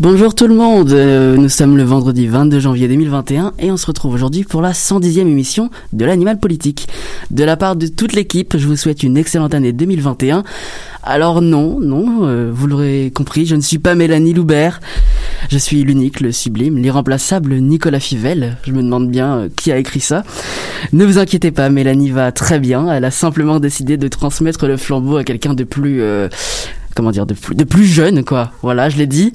Bonjour tout le monde, euh, nous sommes le vendredi 22 janvier 2021 et on se retrouve aujourd'hui pour la 110e émission de l'Animal Politique. De la part de toute l'équipe, je vous souhaite une excellente année 2021. Alors non, non, euh, vous l'aurez compris, je ne suis pas Mélanie Loubert, je suis l'unique, le sublime, l'irremplaçable Nicolas Fivel. Je me demande bien euh, qui a écrit ça. Ne vous inquiétez pas, Mélanie va très bien, elle a simplement décidé de transmettre le flambeau à quelqu'un de plus comment dire, de plus, jeune, quoi. Voilà, je l'ai dit.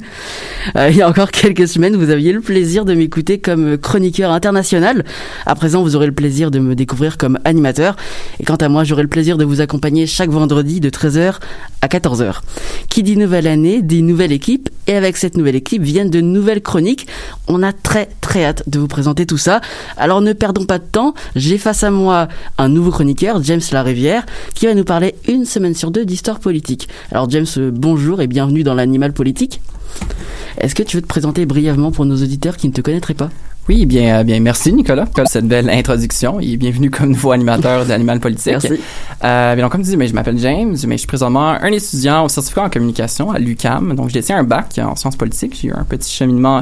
Euh, il y a encore quelques semaines, vous aviez le plaisir de m'écouter comme chroniqueur international. À présent, vous aurez le plaisir de me découvrir comme animateur. Et quant à moi, j'aurai le plaisir de vous accompagner chaque vendredi de 13h à 14h. Qui dit nouvelle année, dit nouvelle équipe. Et avec cette nouvelle équipe viennent de nouvelles chroniques. On a très très hâte de vous présenter tout ça. Alors ne perdons pas de temps. J'ai face à moi un nouveau chroniqueur, James Larivière, qui va nous parler une semaine sur deux d'histoire politique. Alors James, bonjour et bienvenue dans l'animal politique. Est-ce que tu veux te présenter brièvement pour nos auditeurs qui ne te connaîtraient pas? Oui, bien, euh, bien, merci Nicolas pour cette belle introduction et bienvenue comme nouveau animateur d'Animal Politique. Merci. Euh, bien, donc, comme dis, mais je m'appelle James, mais je suis présentement un étudiant au certificat en communication à l'UCAM. Donc, je détiens un bac en sciences politiques. J'ai eu un petit cheminement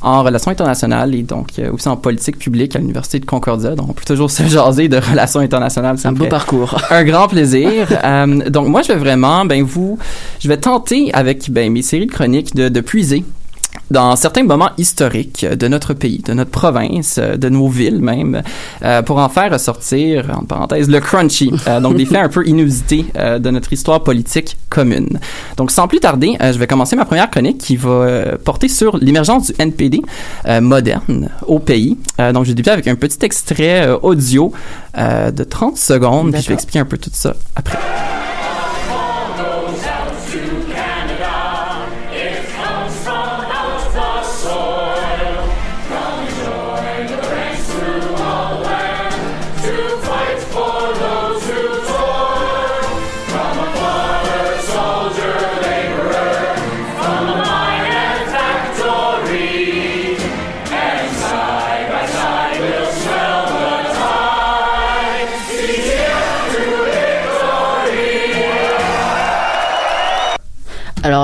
en relations internationales et donc euh, aussi en politique publique à l'Université de Concordia. Donc, on peut toujours se jaser de relations internationales. C'est un beau parcours. Un grand plaisir. euh, donc, moi, je vais vraiment, ben, vous, je vais tenter avec, ben, mes séries de chroniques de, de puiser dans certains moments historiques de notre pays, de notre province, de nos villes même, euh, pour en faire ressortir, en parenthèse, le crunchy, euh, donc des faits un peu inusités euh, de notre histoire politique commune. Donc sans plus tarder, je vais commencer ma première chronique qui va porter sur l'émergence du NPD moderne au pays. donc je vais débuter avec un petit extrait audio de 30 secondes, puis je vais expliquer un peu tout ça après.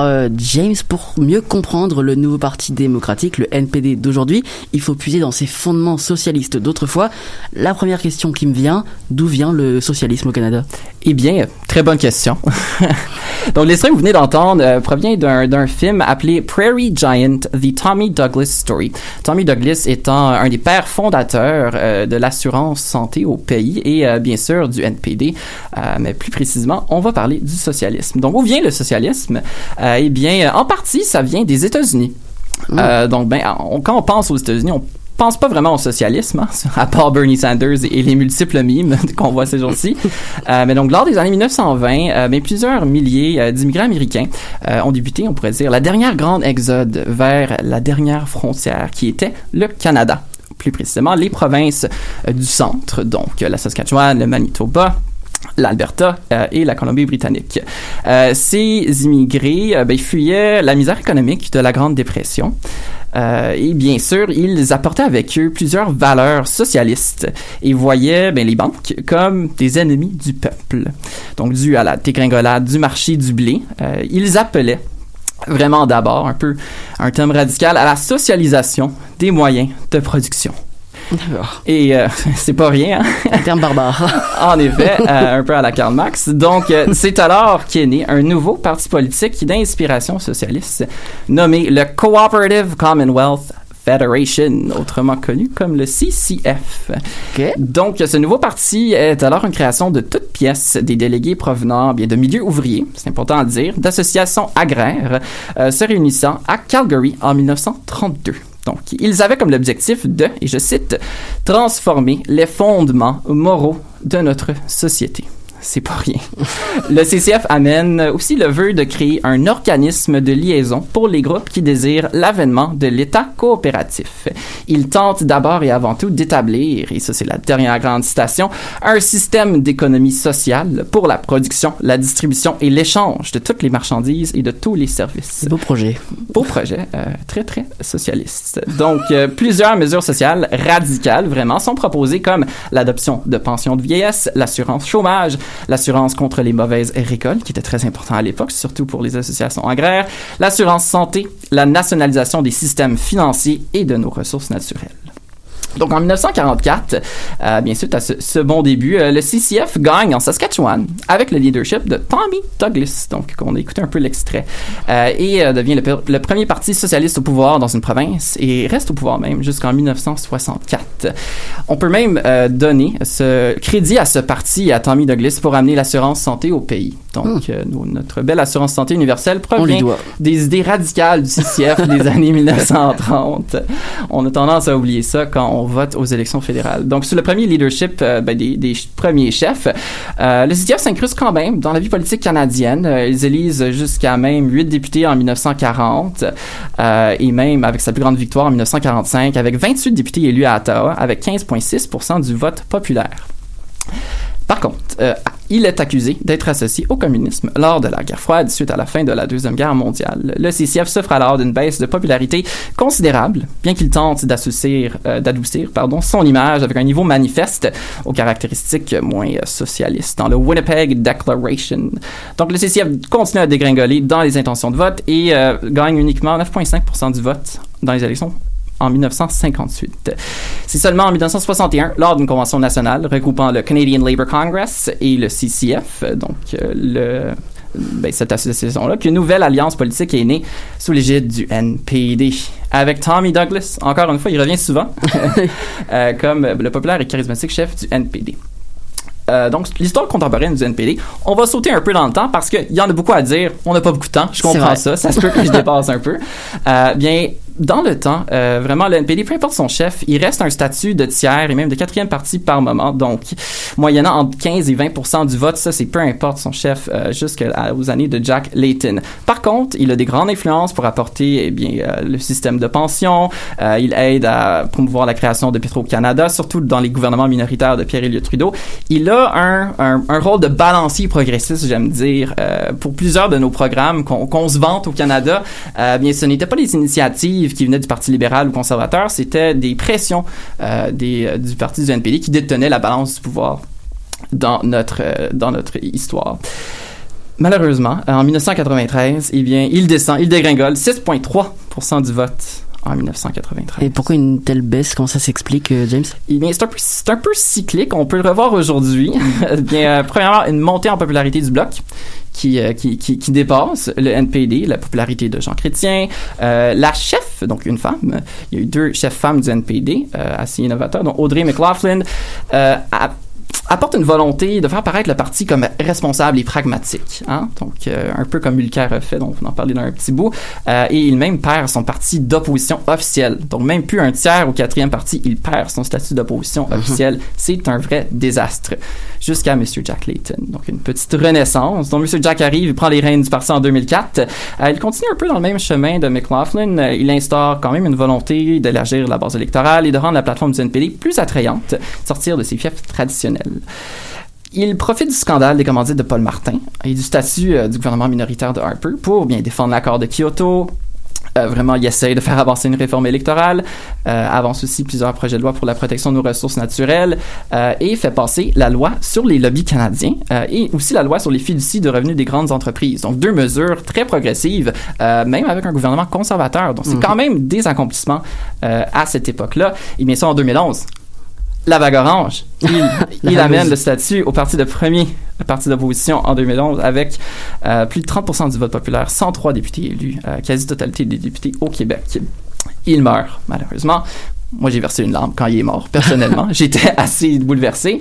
Euh, James, pour mieux comprendre le nouveau parti démocratique, le NPD d'aujourd'hui, il faut puiser dans ses fondements socialistes d'autrefois. La première question qui me vient, d'où vient le socialisme au Canada? Eh bien, très bonne question. Donc l'extrait que vous venez d'entendre euh, provient d'un film appelé Prairie Giant, The Tommy Douglas Story. Tommy Douglas étant un des pères fondateurs euh, de l'assurance santé au pays et bien sûr du NPD, mais plus précisément, on va parler du socialisme. Donc où vient le socialisme? Eh bien, en partie, ça vient des États-Unis. Mm. Euh, donc, ben, quand on pense aux États-Unis, on pense pas vraiment au socialisme, hein, à part Bernie Sanders et, les multiples mimes qu'on voit ces jours-ci. Euh, mais donc, lors des années 1920, ben, plusieurs milliers d'immigrants américains ont débuté, on pourrait dire, la dernière grande exode vers la dernière frontière qui était le Canada plus précisément les provinces du centre, donc la Saskatchewan, le Manitoba, l'Alberta euh, et la Colombie-Britannique. Euh, ces immigrés euh, ben, fuyaient la misère économique de la Grande Dépression. et bien sûr, ils apportaient avec eux plusieurs valeurs socialistes et voyaient ben, les banques comme des ennemis du peuple. Donc, dû à la dégringolade du marché du blé, ils appelaient vraiment d'abord un peu un thème radical à la socialisation des moyens de production. Et euh, c'est pas rien. Hein? Un terme barbare. en effet, euh, un peu à la Karl Marx. Donc, euh, c'est alors qu'est né un nouveau parti politique d'inspiration socialiste nommé le Cooperative Commonwealth Federation, autrement connu comme le CCF. Donc, ce nouveau parti est alors une création de toutes pièces des délégués provenant bien de milieux ouvriers, c'est important à dire, d'associations agraires se réunissant à Calgary en 1932. Donc, ils avaient comme l'objectif de, et je cite, transformer les fondements moraux de notre société c'est pas rien. Le CCF amène aussi le vœu de créer un organisme de liaison pour les groupes qui désirent l'avènement de l'État coopératif. Il tente d'abord et avant tout d'établir, et ça c'est la dernière grande citation, un système d'économie sociale pour la production, la distribution et l'échange de toutes les marchandises et de tous les services. Beau projet. Beau projet, euh, très très socialiste. Donc euh, plusieurs mesures sociales radicales vraiment sont proposées comme l'adoption de pensions de vieillesse, l'assurance chômage, l'assurance contre les mauvaises récoltes, qui était très important à l'époque, surtout pour les associations agraires, l'assurance santé, la nationalisation des systèmes financiers et de nos ressources naturelles. Donc en 1944, euh, bien sûr, à ce, ce, bon début, euh, le CCF gagne en Saskatchewan avec le leadership de Tommy Douglas. Donc on a écouté un peu l'extrait euh, et devient le, le, premier parti socialiste au pouvoir dans une province et reste au pouvoir même jusqu'en 1964. On peut même donner ce crédit à ce parti et à Tommy Douglas pour amener l'assurance santé au pays. Donc mmh. notre belle assurance santé universelle provient des idées radicales du CCF des années 1930. On a tendance à oublier ça quand on on vote aux élections fédérales. Donc, sous le premier leadership euh, ben, des, premiers chefs, euh, le CTF s'incruste quand même dans la vie politique canadienne. Euh, ils élisent jusqu'à même huit députés en 1940 euh, et même avec sa plus grande victoire en 1945 avec 28 députés élus à Ottawa avec 15,6% du vote populaire. Par contre, il est accusé d'être associé au communisme lors de la guerre froide suite à la fin de la Deuxième Guerre mondiale. Le CCF souffre alors d'une baisse de popularité considérable, bien qu'il tente d'adoucir, euh, son image avec un niveau manifeste aux caractéristiques moins socialistes dans le Winnipeg Declaration. Donc le CCF continue à dégringoler dans les intentions de vote et euh, gagne uniquement 9,5% du vote dans les élections en 1958. C'est seulement en 1961, lors d'une convention nationale regroupant le Canadian Labour Congress et le CCF, donc euh, le ben, cette association-là, qu'une nouvelle alliance politique est née sous l'égide du NPD. Avec Tommy Douglas, encore une fois, il revient souvent, euh, comme le populaire et charismatique chef du NPD. Euh, donc, l'histoire contemporaine du NPD, on va sauter un peu dans le temps parce qu'il y en a beaucoup à dire. On n'a pas beaucoup de temps. Je comprends ça. Ça se peut que je dépasse un peu. Euh, bien, dans le temps, euh, vraiment, le NPD, peu importe son chef, il reste un statut de tiers et même de quatrième partie par moment. Donc, moyennant entre 15 et 20% du vote, ça, c'est peu importe son chef euh, jusqu'aux années de Jack Layton. Par contre, il a des grandes influences pour apporter, eh bien, euh, le système de pension. Euh, il aide à promouvoir la création de Petro-Canada, surtout dans les gouvernements minoritaires de Pierre-Éliott Trudeau. Il a un, un, un, rôle de balancier progressiste, j'aime dire, euh, pour plusieurs de nos programmes qu'on qu se vante au Canada. Euh, bien, ce n'était pas les initiatives qui venaient du Parti libéral ou conservateur, c'était des pressions euh, euh, du Parti du NPD qui détenaient la balance du pouvoir dans notre, euh, dans notre histoire. Malheureusement, en 1993, eh bien, il descend, il dégringole 6,3% du vote en 1993. Et pourquoi une telle baisse? Comment ça s'explique, James? Eh bien, c'est un, peu, un peu cyclique. On peut le revoir aujourd'hui. bien, euh, premièrement, une montée en popularité du bloc qui, euh, qui, qui, qui, dépasse le NPD, la popularité de Jean Chrétien. Euh, la chef, donc une femme, il y a eu deux chefs femmes du NPD, euh, assez innovateurs, dont Audrey McLaughlin, euh, a apporte une volonté de faire paraître le parti comme responsable et pragmatique. Hein? Donc, euh, un peu comme Mulcair a fait, donc on en parlait dans un petit bout. Euh, et il même perd son parti d'opposition officiel. Donc, même plus un tiers ou quatrième parti, il perd son statut d'opposition mm -hmm. officielle. C'est un vrai désastre. Jusqu'à M. Jack Layton. Donc, une petite renaissance. Donc, M. Jack arrive, il prend les rênes du parti en 2004. Euh, il continue un peu dans le même chemin de McLaughlin. Il instaure quand même une volonté d'élargir la base électorale et de rendre la plateforme du NPD plus attrayante, sortir de ses fiefs traditionnels. Il profite du scandale des commandites de Paul Martin et du statut euh, du gouvernement minoritaire de Harper pour bien défendre l'accord de Kyoto. Euh, vraiment, il essaye de faire avancer une réforme électorale, euh, avance aussi plusieurs projets de loi pour la protection de nos ressources naturelles et fait passer la loi sur les lobbies canadiens et aussi la loi sur les fiducies de revenus des grandes entreprises. Donc, deux mesures très progressives, même avec un gouvernement conservateur. Donc, c'est mm -hmm. quand même des accomplissements à cette époque-là. Et bien ça, en 2011, la vague orange. Il, il amène le statut au parti de premier parti d'opposition en 2011 avec euh, plus de 30% du vote populaire, 103 députés élus, euh, quasi-totalité des députés au Québec. Il meurt, malheureusement. Moi, j'ai versé une larme quand il est mort, personnellement. J'étais assez bouleversé.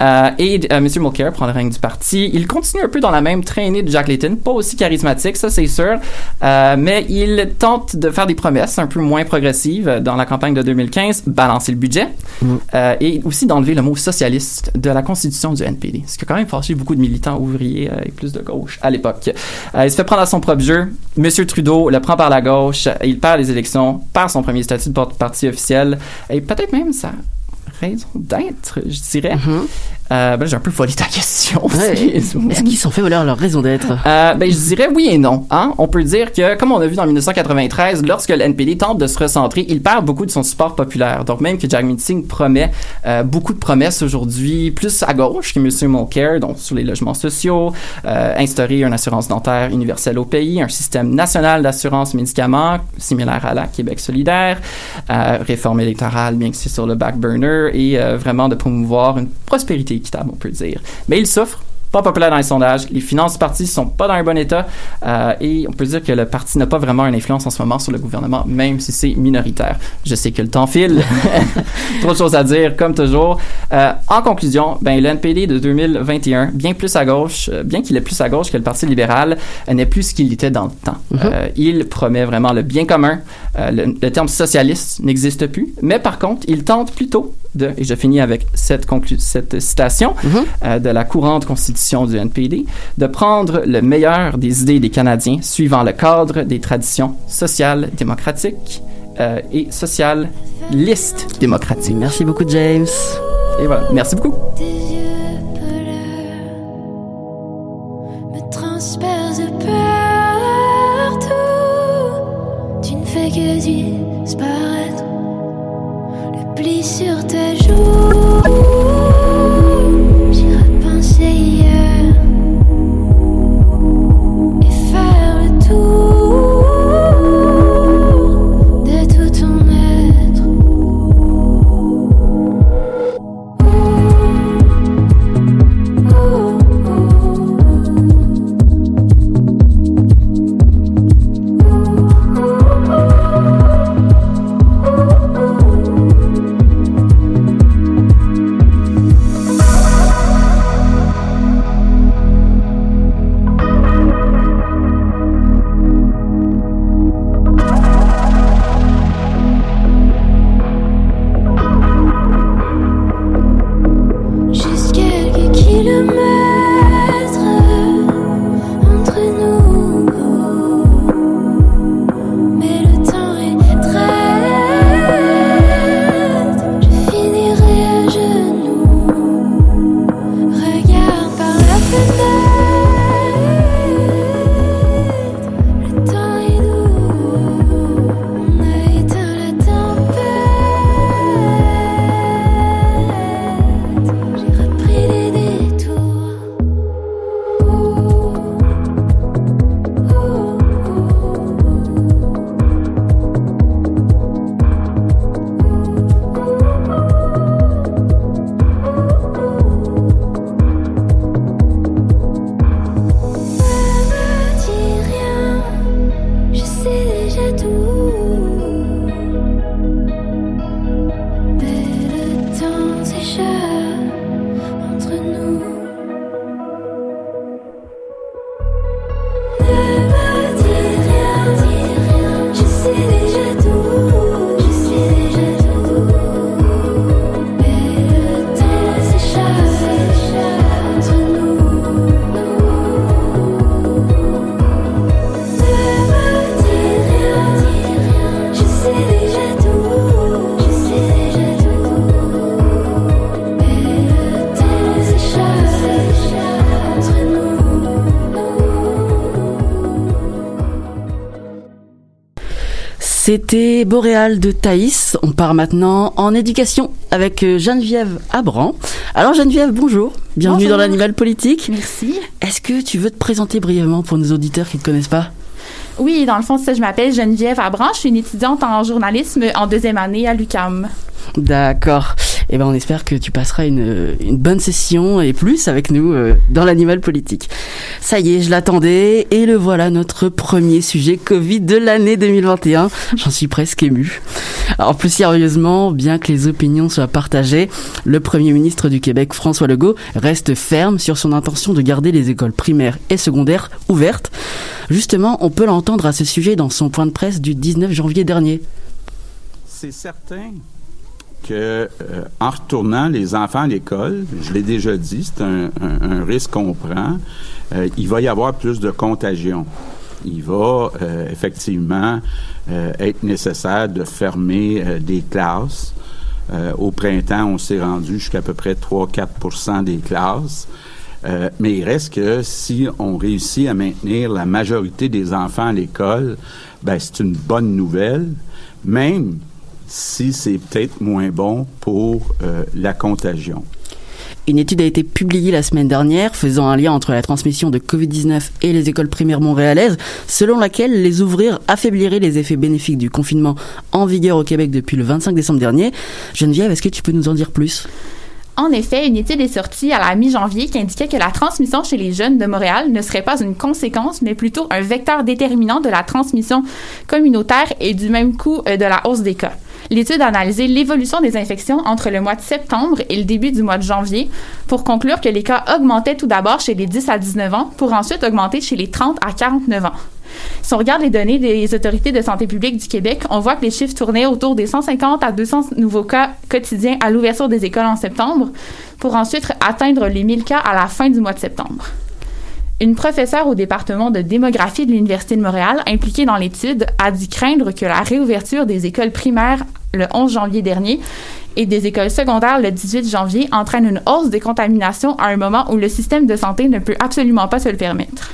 Euh, et euh, M. Mulcair prend le règne du parti. Il continue un peu dans la même traînée de Jack Layton, pas aussi charismatique, ça c'est sûr, euh, mais il tente de faire des promesses un peu moins progressives dans la campagne de 2015, balancer le budget, mm. et aussi d'enlever le mot socialiste de la constitution du NPD, ce qui a quand même fâché beaucoup de militants ouvriers et plus de gauche à l'époque. Il se fait prendre à son propre jeu. M. Trudeau le prend par la gauche, il perd les élections, perd son premier statut de porte-parti officiel, et peut-être même sa raison d'être, je dirais. Mm -hmm. Euh, ben, j'ai un peu volé ta question. Est-ce qu'ils sont fait voler leur raison d'être? Euh, Ben, je dirais oui et non. Hein? On peut dire que, comme on a vu dans 1993, lorsque le NPD tente de se recentrer, il perd beaucoup de son support populaire. Donc, même que Jagmeet Singh promet euh, beaucoup de promesses aujourd'hui, plus à gauche que M. Mulcair, donc sur les logements sociaux, instaurer une assurance dentaire universelle au pays, un système national d'assurance médicaments similaire à la Québec solidaire, réforme électorale, bien que c'est sur le back burner, et vraiment de promouvoir une prospérité équitable, on peut dire. Mais il souffre pas populaire dans les sondages. Les finances du parti sont pas dans un bon état euh, et on peut dire que le parti n'a pas vraiment une influence en ce moment sur le gouvernement, même si c'est minoritaire. Je sais que le temps file, trop de choses à dire comme toujours. Euh, en conclusion, ben le NPD de 2021, bien plus à gauche, euh, bien qu'il est plus à gauche que le Parti libéral, n'est plus ce qu'il était dans le temps. Mm -hmm. il promet vraiment le bien commun. Le, le, terme socialiste n'existe plus, mais par contre, il tente plutôt de, et je finis avec cette, cette citation mm -hmm. de la courante constitution du NPD, de prendre le meilleur des idées des Canadiens suivant le cadre des traditions sociales démocratiques euh, et sociales listes démocratiques. Merci beaucoup, James. Et voilà, merci beaucoup. que disparaître le pli sur tes joues C'était Boréal de Thaïs. On part maintenant en éducation avec euh, Geneviève Abran. Alors Geneviève, bonjour. Bienvenue bonjour. dans l'animal politique. Merci. Est-ce que tu veux te présenter brièvement pour nos auditeurs qui ne te connaissent pas? Oui, dans le fond, ça, je m'appelle Geneviève Abran. Je suis une étudiante en journalisme en deuxième année à l'UCAM. D'accord. Eh ben, on espère que tu passeras une, une bonne session et plus avec nous euh, dans l'animal politique. Ça y est, je l'attendais et le voilà notre premier sujet Covid de l'année 2021. J'en suis presque ému. Alors plus sérieusement, bien que les opinions soient partagées, le Premier ministre du Québec, François Legault, reste ferme sur son intention de garder les écoles primaires et secondaires ouvertes. Justement, on peut l'entendre à ce sujet dans son point de presse du 19 janvier dernier. C'est certain euh, en retournant les enfants à l'école, je l'ai déjà dit, c'est un, risque qu'on prend, euh, il va y avoir plus de contagion. Il va euh, effectivement être nécessaire de fermer des classes. Au printemps, on s'est rendu jusqu'à peu près 3-4% des classes. Mais il reste que si on réussit à maintenir la majorité des enfants à l'école, ben c'est une bonne nouvelle, même si c'est peut-être moins bon pour euh, la contagion. Une étude a été publiée la semaine dernière faisant un lien entre la transmission de Covid-19 et les écoles primaires montréalaises, selon laquelle les ouvrir affaiblirait les effets bénéfiques du confinement en vigueur au Québec depuis le 25 décembre dernier. Geneviève, est-ce que tu peux nous en dire plus? En effet, une étude est sortie à la mi-janvier qui indiquait que la transmission chez les jeunes de Montréal ne serait pas une conséquence, mais plutôt un vecteur déterminant de la transmission communautaire et du même coup euh, de la hausse des cas. L'étude a analysé l'évolution des infections entre le mois de septembre et le début du mois de janvier pour conclure que les cas augmentaient tout d'abord chez les 10 à 19 ans pour ensuite augmenter chez les 30 à 49 ans. Si on regarde les données des autorités de santé publique du Québec, on voit que les chiffres tournaient autour des 150 à 200 nouveaux cas quotidiens à l'ouverture des écoles en septembre, pour ensuite atteindre les 1000 cas à la fin du mois de septembre. Une professeure au département de démographie de l'Université de Montréal, impliquée dans l'étude, a dit craindre que la réouverture des écoles primaires le 11 janvier dernier et des écoles secondaires le 18 janvier entraîne une hausse des contaminations à un moment où le système de santé ne peut absolument pas se le permettre.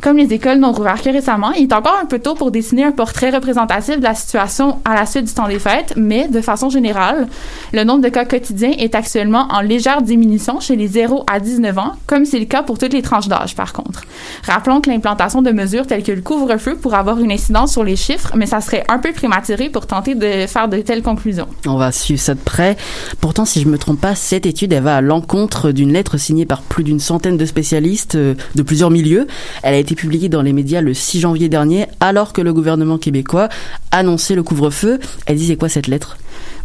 Comme les écoles n'ont rouvert que récemment, il est encore un peu tôt pour dessiner un portrait représentatif de la situation à la suite du temps des fêtes, mais de façon générale, le nombre de cas quotidiens est actuellement en légère diminution chez les 0 à 19 ans, comme c'est le cas pour toutes les tranches d'âge par contre. Rappelons que l'implantation de mesures telles que le couvre-feu pourrait avoir une incidence sur les chiffres, mais ça serait un peu prématuré pour tenter de faire de telles conclusions. On va suivre ça de près. Pourtant, si je me trompe pas, cette étude, elle va à l'encontre d'une lettre signée par plus d'une centaine de spécialistes euh, de plusieurs milieux. Elle a publiée dans les médias le 6 janvier dernier, alors que le gouvernement québécois annonçait le couvre-feu. Elle disait quoi cette lettre?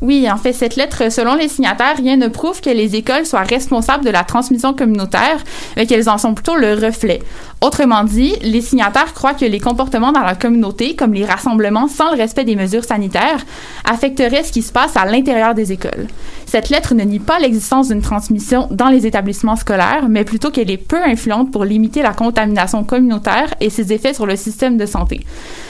Oui, en fait, cette lettre, selon les signataires, rien ne prouve que les écoles soient responsables de la transmission communautaire, mais qu'elles en sont plutôt le reflet. Autrement dit, les signataires croient que les comportements dans la communauté, comme les rassemblements sans le respect des mesures sanitaires, affecteraient ce qui se passe à l'intérieur des écoles. Cette lettre ne nie pas l'existence d'une transmission dans les établissements scolaires, mais plutôt qu'elle est peu influente pour limiter la contamination communautaire et ses effets sur le système de santé.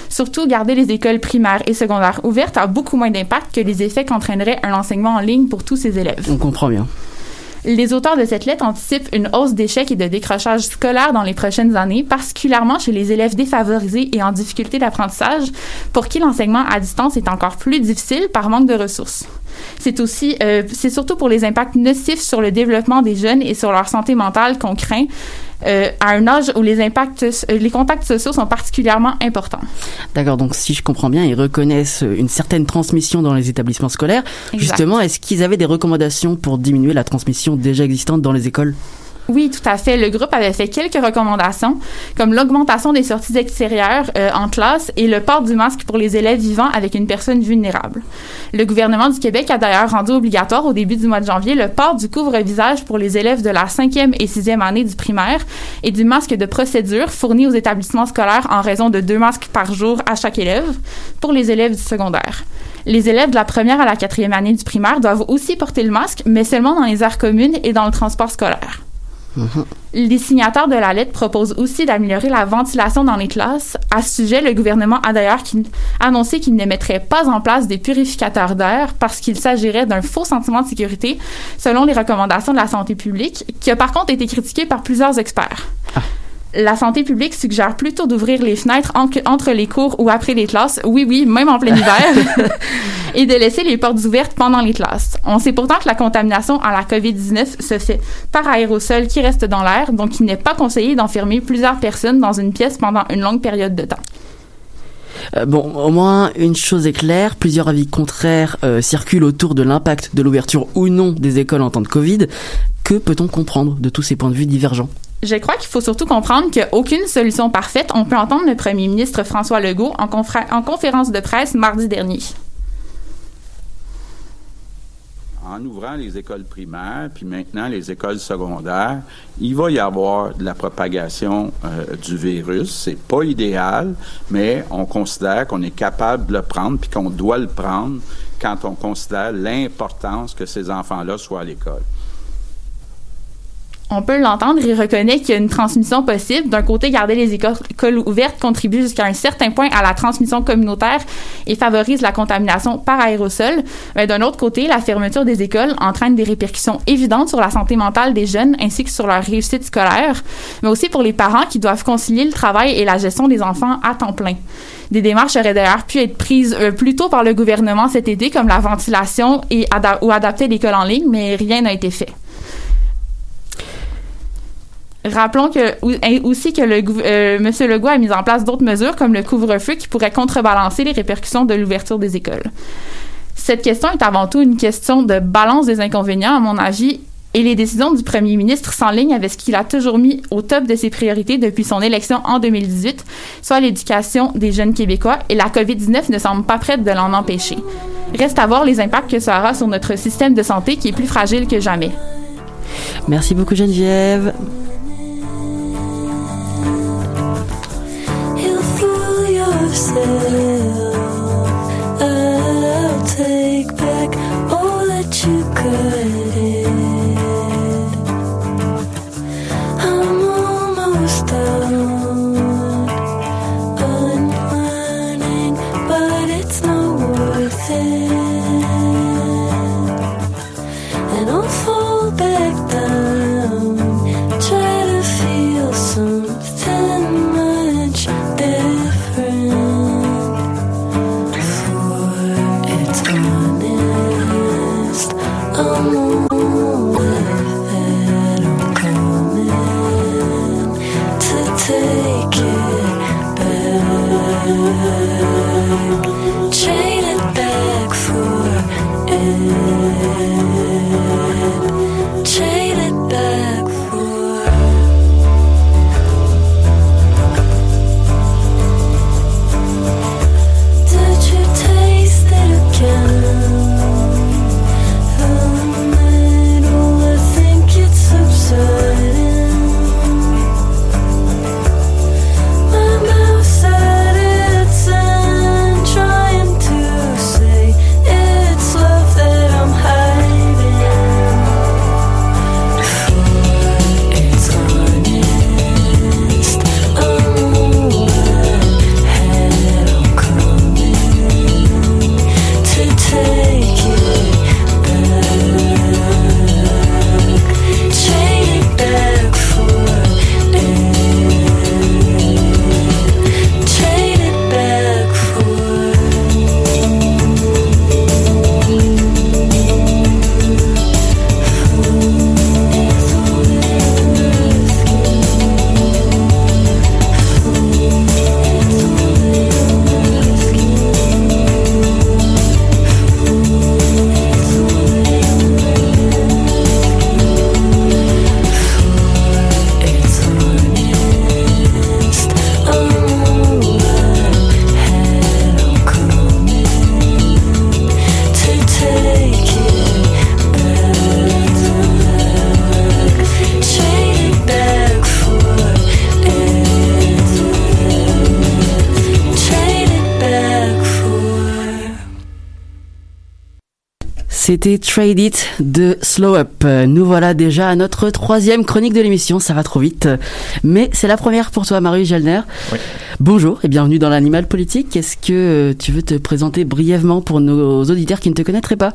Surtout, garder les écoles primaires et secondaires ouvertes a beaucoup moins d'impact que les effets qu'entraînerait un enseignement en ligne pour tous ces élèves. On comprend bien. Les auteurs de cette lettre anticipent une hausse d'échecs et de décrochage scolaire dans les prochaines années, particulièrement chez les élèves défavorisés et en difficulté d'apprentissage, pour qui l'enseignement à distance est encore plus difficile par manque de ressources. C'est aussi, euh, c'est surtout pour les impacts nocifs sur le développement des jeunes et sur leur santé mentale qu'on craint, euh, à un âge où les impacts, euh, les contacts sociaux sont particulièrement importants. D'accord, donc si je comprends bien, ils reconnaissent une certaine transmission dans les établissements scolaires. Justement, est-ce qu'ils avaient des recommandations pour diminuer la transmission déjà existante dans les écoles? Oui, tout à fait. Le groupe avait fait quelques recommandations, comme l'augmentation des sorties extérieures euh, en classe et le port du masque pour les élèves vivant avec une personne vulnérable. Le gouvernement du Québec a d'ailleurs rendu obligatoire au début du mois de janvier le port du couvre-visage pour les élèves de la cinquième et sixième année du primaire et du masque de procédure fourni aux établissements scolaires en raison de deux masques par jour à chaque élève pour les élèves du secondaire. Les élèves de la première à la quatrième année du primaire doivent aussi porter le masque, mais seulement dans les aires communes et dans le transport scolaire. Les signataires de la lettre proposent aussi d'améliorer la ventilation dans les classes. À ce sujet, le gouvernement a d'ailleurs annoncé qu'il ne mettrait pas en place des purificateurs d'air parce qu'il s'agirait d'un faux sentiment de sécurité, selon les recommandations de la santé publique, qui a par contre été critiqué par plusieurs experts. Ah la santé publique suggère plutôt d'ouvrir les fenêtres entre les cours ou après les classes, oui, oui, même en plein hiver, et de laisser les portes ouvertes pendant les classes. On sait pourtant que la contamination à la COVID-19 se fait par aérosol qui reste dans l'air, donc il n'est pas conseillé d'enfermer plusieurs personnes dans une pièce pendant une longue période de temps. Euh, bon, au moins une chose est claire, plusieurs avis contraires euh, circulent autour de l'impact de l'ouverture ou non des écoles en temps de Covid. Que peut-on comprendre de tous ces points de vue divergents? Je crois qu'il faut surtout comprendre qu'aucune solution parfaite. On peut entendre le premier ministre François Legault en, en conférence de presse mardi dernier. En ouvrant les écoles primaires, puis maintenant les écoles secondaires, il va y avoir de la propagation euh, du virus. C'est pas idéal, mais on considère qu'on est capable de le prendre, puis qu'on doit le prendre quand on considère l'importance que ces enfants-là soient à l'école. On peut l'entendre, il reconnaît qu'il y a une transmission possible. D'un côté, garder les écoles ouvertes contribue jusqu'à un certain point à la transmission communautaire et favorise la contamination par aérosol. Mais d'un autre côté, la fermeture des écoles entraîne des répercussions évidentes sur la santé mentale des jeunes ainsi que sur leur réussite scolaire, mais aussi pour les parents qui doivent concilier le travail et la gestion des enfants à temps plein. Des démarches auraient d'ailleurs pu être prises euh, plus tôt par le gouvernement cet été, comme la ventilation ou adapter l'école en ligne, mais rien n'a été fait. Rappelons que aussi que le euh, Legault a mis en place d'autres mesures comme le couvre-feu qui pourraient contrebalancer les répercussions de l'ouverture des écoles. Cette question est avant tout une question de balance des inconvénients, à mon avis, et les décisions du premier ministre s'enlignent avec ce qu'il a toujours mis au top de ses priorités depuis son élection en 2018, soit l'éducation des jeunes Québécois, et la COVID-19 ne semble pas prête de l'en empêcher. Reste à voir les impacts que ça aura sur notre système de santé qui est plus fragile que jamais. Merci beaucoup Geneviève. places C'était Trade It de Slow Up. Nous voilà déjà à notre troisième chronique de l'émission. Ça va trop vite. Mais c'est la première pour toi, Marie Gelner. Oui. Bonjour et bienvenue dans l'animal politique. Est-ce que tu veux te présenter brièvement pour nos auditeurs qui ne te connaîtraient pas?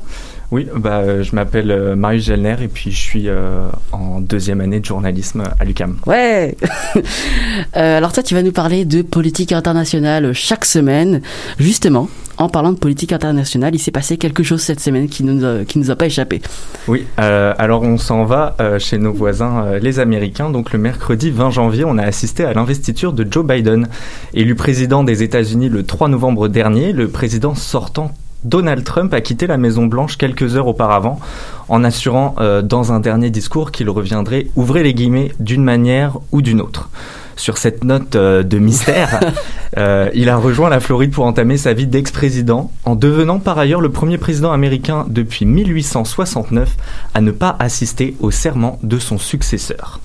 Oui, bah, euh, je m'appelle euh, Marius Gelner et puis je suis euh, en deuxième année de journalisme à l'UCAM. Ouais Alors toi, tu vas nous parler de politique internationale chaque semaine. Justement, en parlant de politique internationale, il s'est passé quelque chose cette semaine qui nous a, qui nous a pas échappé. Oui, alors on s'en va chez nos voisins les Américains. Donc le mercredi 20 janvier, on a assisté à l'investiture de Joe Biden, élu président des États-Unis le 3 novembre dernier. Le président sortant Donald Trump a quitté la Maison Blanche quelques heures auparavant en assurant euh, dans un dernier discours qu'il reviendrait, ouvrez les guillemets, d'une manière ou d'une autre. Sur cette note euh, de mystère, euh, il a rejoint la Floride pour entamer sa vie d'ex-président, en devenant par ailleurs le premier président américain depuis 1869 à ne pas assister au serment de son successeur.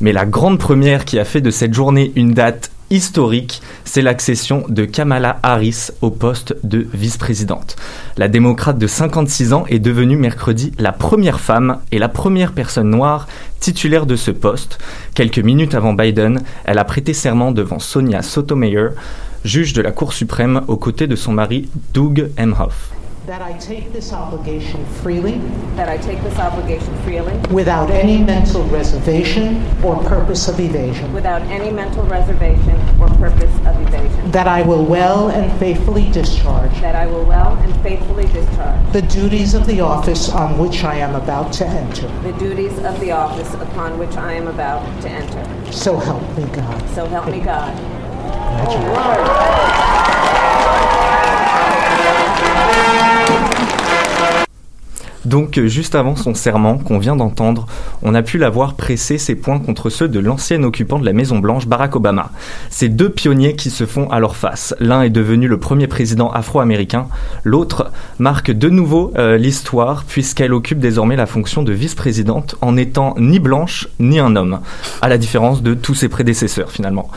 Mais la grande première qui a fait de cette journée une date historique, c'est l'accession de Kamala Harris au poste de vice-présidente. La démocrate de 56 ans est devenue mercredi la première femme et la première personne noire titulaire de ce poste. Quelques minutes avant Biden, elle a prêté serment devant Sonia Sotomayor, juge de la Cour suprême aux côtés de son mari Doug Emhoff. That I take this obligation freely. That I take this obligation freely. Without any mental reservation or purpose of evasion. Without any mental reservation or purpose of evasion. That I will well and faithfully discharge. That I will well and faithfully discharge. The duties of the office on which I am about to enter. The duties of the office upon which I am about to enter. So help me God. So help me God. Obrigado. Donc, euh, juste avant son serment qu'on vient d'entendre, on a pu la voir presser ses points contre ceux de l'ancien occupant de la Maison Blanche, Barack Obama. Ces deux pionniers qui se font à leur face. L'un est devenu le premier président afro-américain, l'autre marque de nouveau euh, l'histoire puisqu'elle occupe désormais la fonction de vice-présidente en n'étant ni blanche ni un homme, à la différence de tous ses prédécesseurs finalement.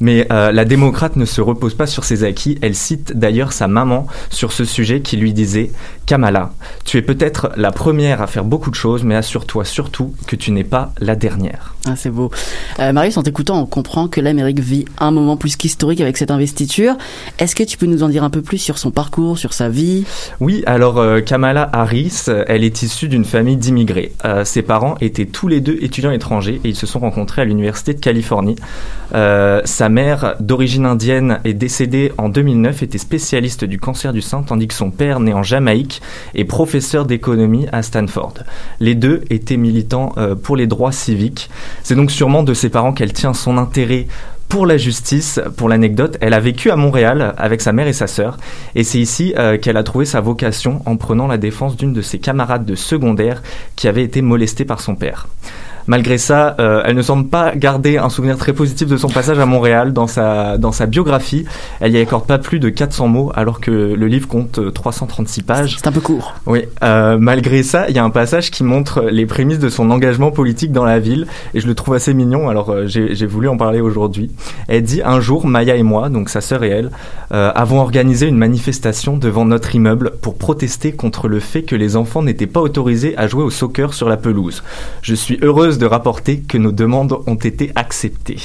Mais euh, la démocrate ne se repose pas sur ses acquis, elle cite d'ailleurs sa maman sur ce sujet qui lui disait Kamala, tu es peut-être la première à faire beaucoup de choses, mais assure-toi surtout que tu n'es pas la dernière. Ah, c'est beau. Euh, Marius, en t'écoutant, on comprend que l'Amérique vit un moment plus qu'historique avec cette investiture. Est-ce que tu peux nous en dire un peu plus sur son parcours, sur sa vie? Oui, alors euh, Kamala Harris, elle est issue d'une famille d'immigrés. Euh, ses parents étaient tous les deux étudiants étrangers et ils se sont rencontrés à l'Université de Californie. Euh, sa mère, d'origine indienne, est décédée en 2009, était spécialiste du cancer du sein, tandis que son père, né en Jamaïque, est professeur d'économie à Stanford. Les deux étaient militants euh, pour les droits civiques. C'est donc sûrement de ses parents qu'elle tient son intérêt pour la justice, pour l'anecdote, elle a vécu à Montréal avec sa mère et sa sœur, et c'est ici euh, qu'elle a trouvé sa vocation en prenant la défense d'une de ses camarades de secondaire qui avait été molestée par son père. Malgré ça, euh, elle ne semble pas garder un souvenir très positif de son passage à Montréal dans sa, dans sa biographie. Elle y accorde pas plus de 400 mots alors que le livre compte euh, 336 pages. C'est un peu court. Oui, euh, malgré ça, il y a un passage qui montre les prémices de son engagement politique dans la ville et je le trouve assez mignon. Alors euh, j'ai voulu en parler aujourd'hui. Elle dit un jour, Maya et moi, donc sa sœur et elle, euh, avons organisé une manifestation devant notre immeuble pour protester contre le fait que les enfants n'étaient pas autorisés à jouer au soccer sur la pelouse. Je suis heureuse de rapporter que nos demandes ont été acceptées.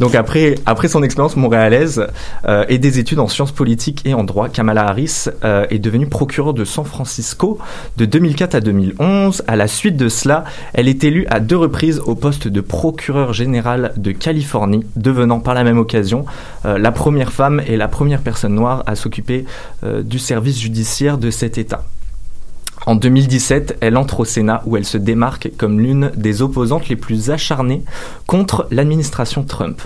Donc après, après son expérience montréalaise euh, et des études en sciences politiques et en droit, Kamala Harris euh, est devenue procureure de San Francisco de 2004 à 2011. À la suite de cela, elle est élue à deux reprises au poste de procureur général de Californie, devenant par la même occasion euh, la première femme et la première personne noire à s'occuper du service judiciaire de cet État. En 2017, elle entre au Sénat où elle se démarque comme l'une des opposantes les plus acharnées contre l'administration Trump.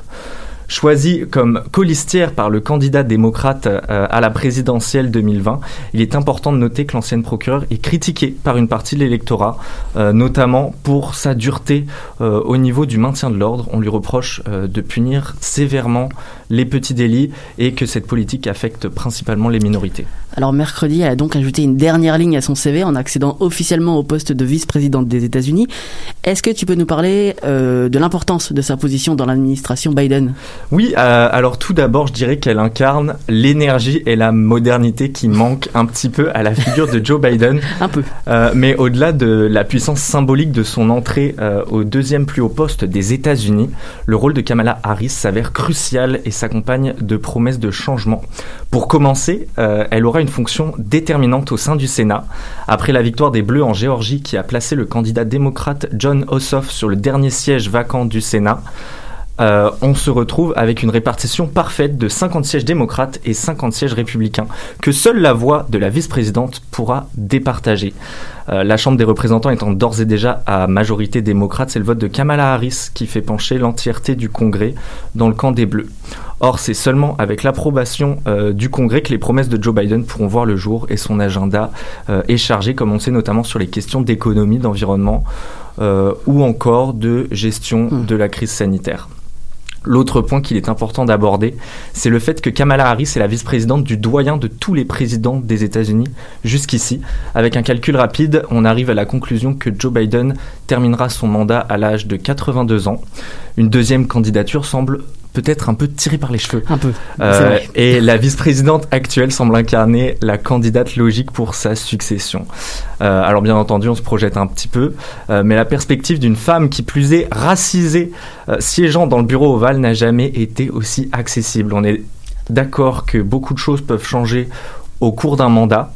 Choisie comme colistière par le candidat démocrate euh, à la présidentielle 2020, il est important de noter que l'ancienne procureure est critiquée par une partie de l'électorat, euh, notamment pour sa dureté euh, au niveau du maintien de l'ordre. On lui reproche de punir sévèrement les petits délits et que cette politique affecte principalement les minorités. Alors mercredi, elle a donc ajouté une dernière ligne à son CV en accédant officiellement au poste de vice-présidente des États-Unis. Est-ce que tu peux nous parler de l'importance de sa position dans l'administration Biden? Oui, euh, alors tout d'abord, je dirais qu'elle incarne l'énergie et la modernité qui manquent un petit peu à la figure de Joe Biden. Un peu. Euh, mais au-delà de la puissance symbolique de son entrée euh, au deuxième plus haut poste des États-Unis, le rôle de Kamala Harris s'avère crucial et s'accompagne de promesses de changement. Pour commencer, elle aura une fonction déterminante au sein du Sénat. Après la victoire des Bleus en Géorgie qui a placé le candidat démocrate John Ossoff sur le dernier siège vacant du Sénat, euh, on se retrouve avec une répartition parfaite de 50 sièges démocrates et 50 sièges républicains, que seule la voix de la vice-présidente pourra départager. Euh, la Chambre des représentants étant d'ores et déjà à majorité démocrate, c'est le vote de Kamala Harris qui fait pencher l'entièreté du Congrès dans le camp des Bleus. Or, c'est seulement avec l'approbation euh, du Congrès que les promesses de Joe Biden pourront voir le jour et son agenda euh, est chargé, comme on sait notamment sur les questions d'économie, d'environnement euh, ou encore de gestion Hmm. de la crise sanitaire. L'autre point qu'il est important d'aborder, c'est le fait que Kamala Harris est la vice-présidente du doyen de tous les présidents des États-Unis jusqu'ici. Avec un calcul rapide, on arrive à la conclusion que Joe Biden terminera son mandat à l'âge de 82 ans. Une deuxième candidature semble peut-être un peu tiré par les cheveux. Un peu. Euh, et la vice-présidente actuelle semble incarner la candidate logique pour sa succession. Euh, alors bien entendu, on se projette un petit peu, euh, mais la perspective d'une femme qui plus est racisée siégeant dans le bureau ovale n'a jamais été aussi accessible. On est d'accord que beaucoup de choses peuvent changer au cours d'un mandat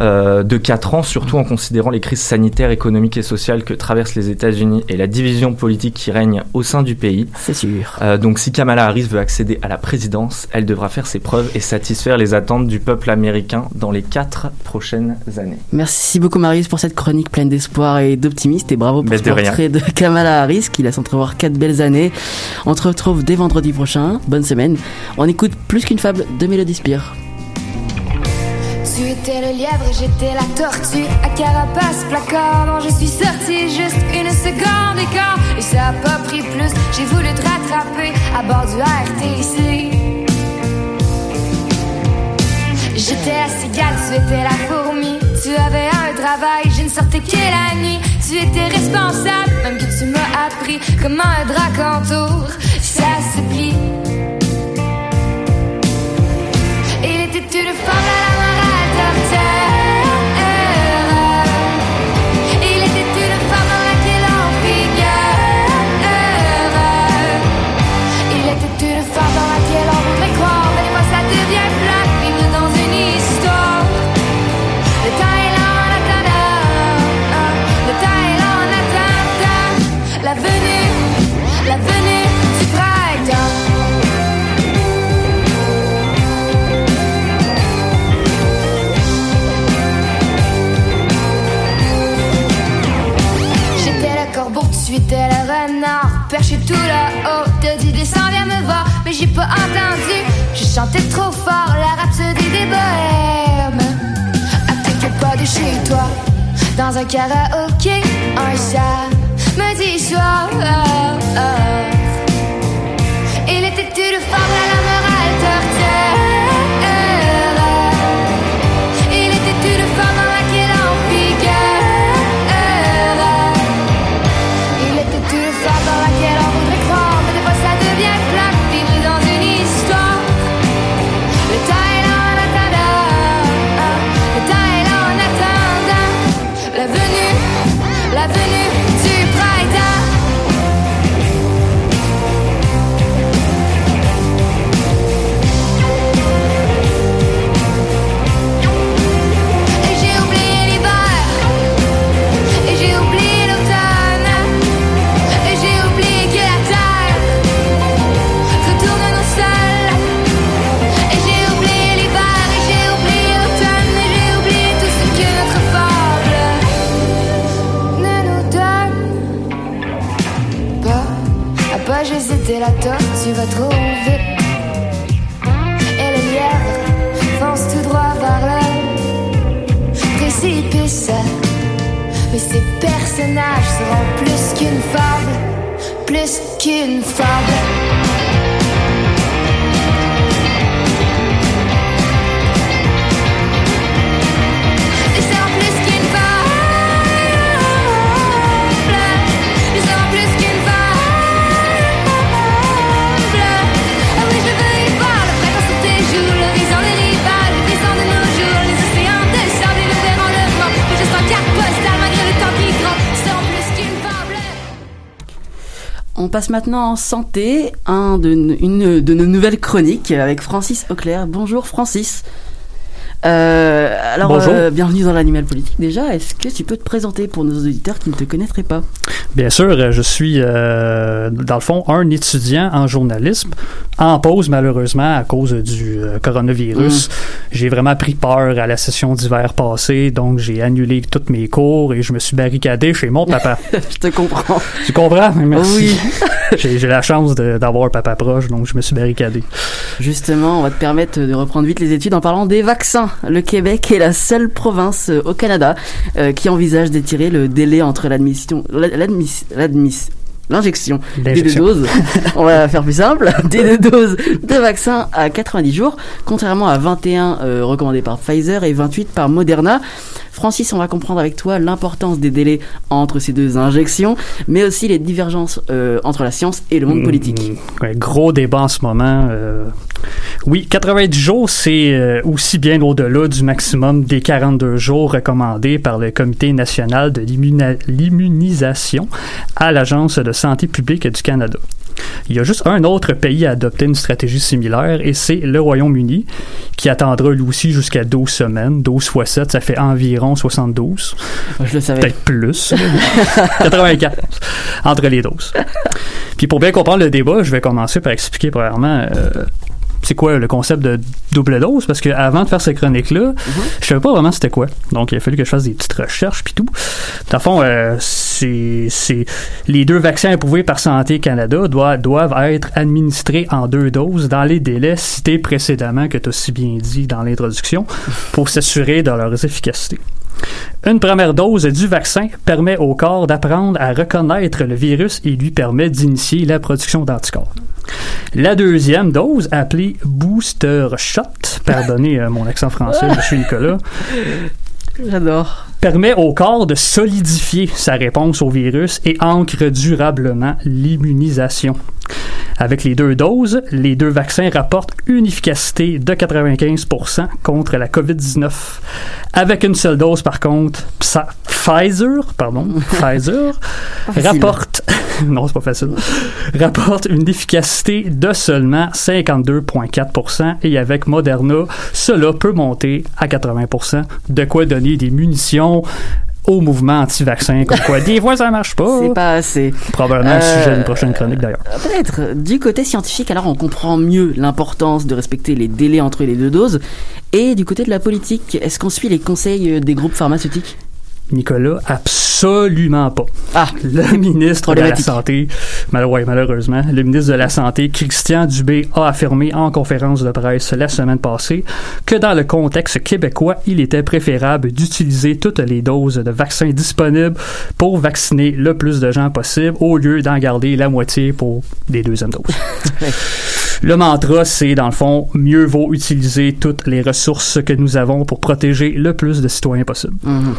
euh, de 4 ans, surtout en considérant les crises sanitaires, économiques et sociales que traversent les États-Unis et la division politique qui règne au sein du pays. C'est sûr. Euh, donc si Kamala Harris veut accéder à la présidence, elle devra faire ses preuves et satisfaire les attentes du peuple américain dans les 4 prochaines années. Merci beaucoup Marius pour cette chronique pleine d'espoir et d'optimisme et bravo pour Mais ce de rien. portrait de Kamala Harris qui laisse entrevoir quatre belles années. On te retrouve dès vendredi prochain. Bonne semaine. On écoute plus qu'une fable de Mélodie Spire. Tu étais le lièvre j'étais la tortue à carapace placard. Non, je suis sortie juste une seconde et quart. Et ça a pas pris plus. J'ai voulu te rattraper à bord du RTC. J'étais la cigale, tu étais la fourmi. Tu avais un travail, je ne sortais que la nuit. Tu étais responsable, même que tu m'as appris comment un drac entoure. Ça se plie. Il était une femme à la étais le renard Perché tout là-haut, t'as dit descends, viens me voir Mais j'ai pas entendu, je chantais trop fort La rhapsodie des bohèmes. À quelques pas de chez toi Dans un karaoké, un samedi soir. Il était une femme maintenant en santé, un de, une de nos nouvelles chroniques avec Francis Auclair. Bonjour Francis. Euh, alors, Bonjour. euh, bienvenue dans l'animal politique. Déjà, est-ce que tu peux te présenter pour nos auditeurs qui ne te connaîtraient pas? Bien sûr, euh, je suis, euh, dans le fond, un étudiant en journalisme, en pause malheureusement à cause du euh, coronavirus. J'ai vraiment pris peur à la session d'hiver passée, donc j'ai annulé tous mes cours et je me suis barricadé chez mon papa. Je te comprends. tu comprends? Merci. Oui. j'ai la chance d'avoir un papa proche, donc je me suis barricadé. Justement, on va te permettre de reprendre vite les études en parlant des vaccins. Le Québec est la seule province euh, au Canada euh, qui envisage d'étirer le délai entre l'admission, l'admis, l'admis, l'injection des deux doses. on va faire plus simple. Des deux doses de vaccin à 90 jours, contrairement à 21 euh, recommandés par Pfizer et 28 par Moderna. Francis, on va comprendre avec toi l'importance des délais entre ces deux injections, mais aussi les divergences euh, entre la science et le monde politique. Mm, ouais, gros débat en ce moment. euh. Oui, 90 jours, c'est euh, aussi bien au-delà du maximum des 42 jours recommandés par le Comité national de l'immunisation à l'Agence de santé publique du Canada. Il y a juste un autre pays à adopter une stratégie similaire et c'est le Royaume-Uni qui attendra lui aussi jusqu'à 12 semaines. 12 fois 7, ça fait environ 72. Je le savais. Peut-être plus. 84 entre les doses. Puis pour bien comprendre le débat, je vais commencer par expliquer premièrement euh, c'est quoi le concept de double dose? Parce que avant de faire cette chronique là, je savais pas vraiment c'était quoi. Donc il a fallu que je fasse des petites recherches puis tout. Dans le fond, euh, c'est c'est les deux vaccins approuvés par Santé Canada doivent doivent être administrés en deux doses dans les délais cités précédemment que tu as si bien dit dans l'introduction pour s'assurer de leur efficacité. Une première dose du vaccin permet au corps d'apprendre à reconnaître le virus et lui permet d'initier la production d'anticorps. La deuxième dose, appelée booster shot, pardonnez euh, mon accent français, je suis Nicolas, J'adore. permet au corps de solidifier sa réponse au virus et ancre durablement l'immunisation. Avec les deux doses, les deux vaccins rapportent une efficacité de 95% contre la COVID-19. Avec une seule dose, par contre, Psa- Pfizer, pardon, Pfizer, facile. rapporte, non, c'est pas facile, rapporte une efficacité de seulement 52,4% et avec Moderna, cela peut monter à 80%, de quoi donner des munitions au mouvement anti-vaccin, comme quoi des fois ça marche pas. C'est pas assez. Probablement le Euh, sujet d'une prochaine chronique d'ailleurs. Euh, Peut-être. euh, Du côté scientifique, alors on comprend mieux l'importance de respecter les délais entre les deux doses. Et du côté de la politique, est-ce qu'on suit les conseils euh, des groupes pharmaceutiques? Nicolas, absolument pas. Ah, Le ministre de la. Santé, mal- ouais, malheureusement, le ministre de la Santé, Christian Dubé, a affirmé en conférence de presse la semaine passée que dans le contexte québécois, il était préférable d'utiliser toutes les doses de vaccins disponibles pour vacciner le plus de gens possible au lieu d'en garder la moitié pour des deuxièmes doses. Le mantra, c'est dans le fond, mieux vaut utiliser toutes les ressources que nous avons pour protéger le plus de citoyens possible. Mhm.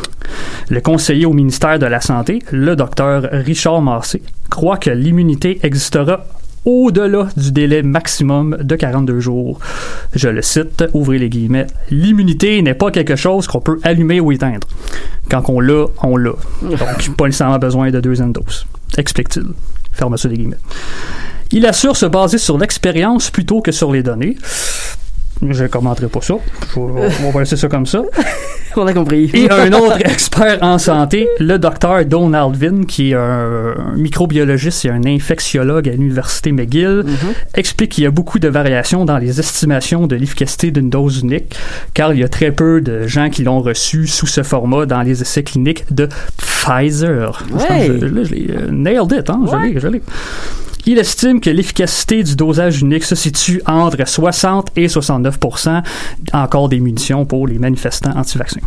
Le conseiller au ministère de la Santé, le docteur Richard Massé, croit que l'immunité existera au-delà du délai maximum de 42 jours. Je le cite, ouvrez les guillemets, l'immunité n'est pas quelque chose qu'on peut allumer ou éteindre. Quand on l'a, on l'a. Donc, pas nécessairement besoin de deuxième dose. Explique-t-il. Ferme ça les guillemets. Il assure se baser sur l'expérience plutôt que sur les données. Je commenterai pas ça. On va laisser ça comme ça. on a compris. Et un autre expert en santé, le docteur Donald Vin, qui est un, microbiologiste et un infectiologue à l'université McGill, explique qu'il y a beaucoup de variations dans les estimations de l'efficacité d'une dose unique, car il y a très peu de gens qui l'ont reçu sous ce format dans les essais cliniques de Pfizer. Ouais. Je, là, je l'ai euh, nailed it, hein? Je l'ai, je l'ai. Il estime que l'efficacité du dosage unique se situe entre 60 et 69 encore des munitions pour les manifestants anti-vaccins.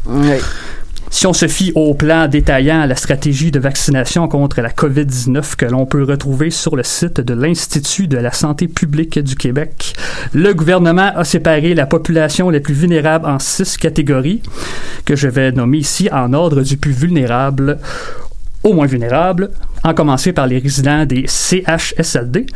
Si on se fie au plan détaillant la stratégie de vaccination contre la COVID-19 que l'on peut retrouver sur le site de l'Institut de la santé publique du Québec, le gouvernement a séparé la population la plus vulnérable en six catégories que je vais nommer ici en ordre du plus vulnérable au moins vulnérable, en commencer par les résidents des CHSLD,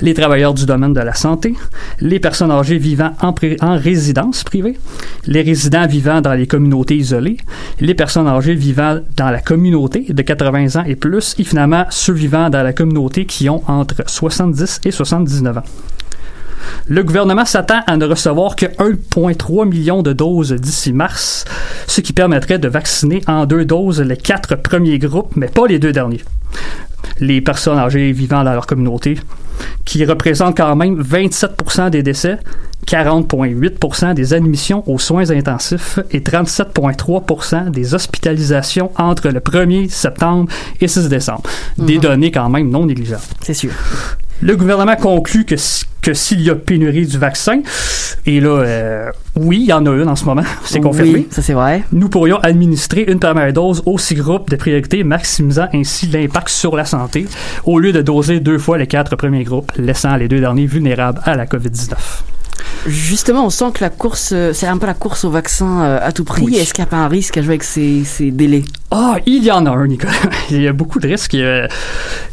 les travailleurs du domaine de la santé, les personnes âgées vivant en, en résidence privée, les résidents vivant dans les communautés isolées, les personnes âgées vivant dans la communauté de 80 ans et plus, et finalement ceux vivant dans la communauté qui ont entre 70 et 79 ans. Le gouvernement s'attend à ne recevoir que 1,3 million de doses d'ici mars, ce qui permettrait de vacciner en deux doses les quatre premiers groupes, mais pas les deux derniers. Les personnes âgées vivant dans leur communauté, qui représentent quand même 27% des décès, 40,8% des admissions aux soins intensifs et 37,3% des hospitalisations entre le 1er septembre et 6 décembre. Des données quand même non négligeables. C'est sûr. Le gouvernement conclut que, s'il y a pénurie du vaccin, et là, euh, oui, il y en a une en ce moment, c'est confirmé. Oui, ça c'est vrai. Nous pourrions administrer une première dose aux six groupes de priorité, maximisant ainsi l'impact sur la santé, au lieu de doser deux fois les quatre premiers groupes, laissant les deux derniers vulnérables à la COVID-19. Justement, on sent que la course, euh, c'est un peu la course au vaccin euh, à tout prix. Oui. Est-ce qu'il n'y a pas un risque à jouer avec ces, ces délais? Ah, il y en a un, Nicolas. Il y a beaucoup de risques. Euh,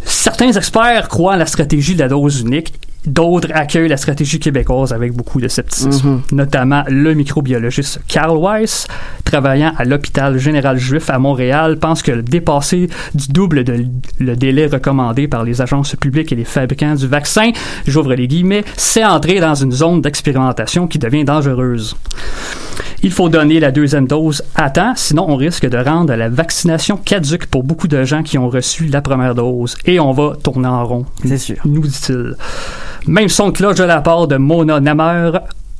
certains experts croient à la stratégie de la dose unique. D'autres accueillent la stratégie québécoise avec beaucoup de scepticisme. Mhm. Notamment le microbiologiste Carl Weiss, travaillant à l'hôpital général juif à Montréal, pense que dépasser du double de le délai recommandé par les agences publiques et les fabricants du vaccin, j'ouvre les guillemets, c'est entrer dans une zone d'expérimentation qui devient dangereuse. Il faut donner la deuxième dose à temps, sinon on risque de rendre la vaccination caduque pour beaucoup de gens qui ont reçu la première dose. Et on va tourner en rond. C'est sûr. Nous dit-il. Même son de cloche de la part de Mona Namer,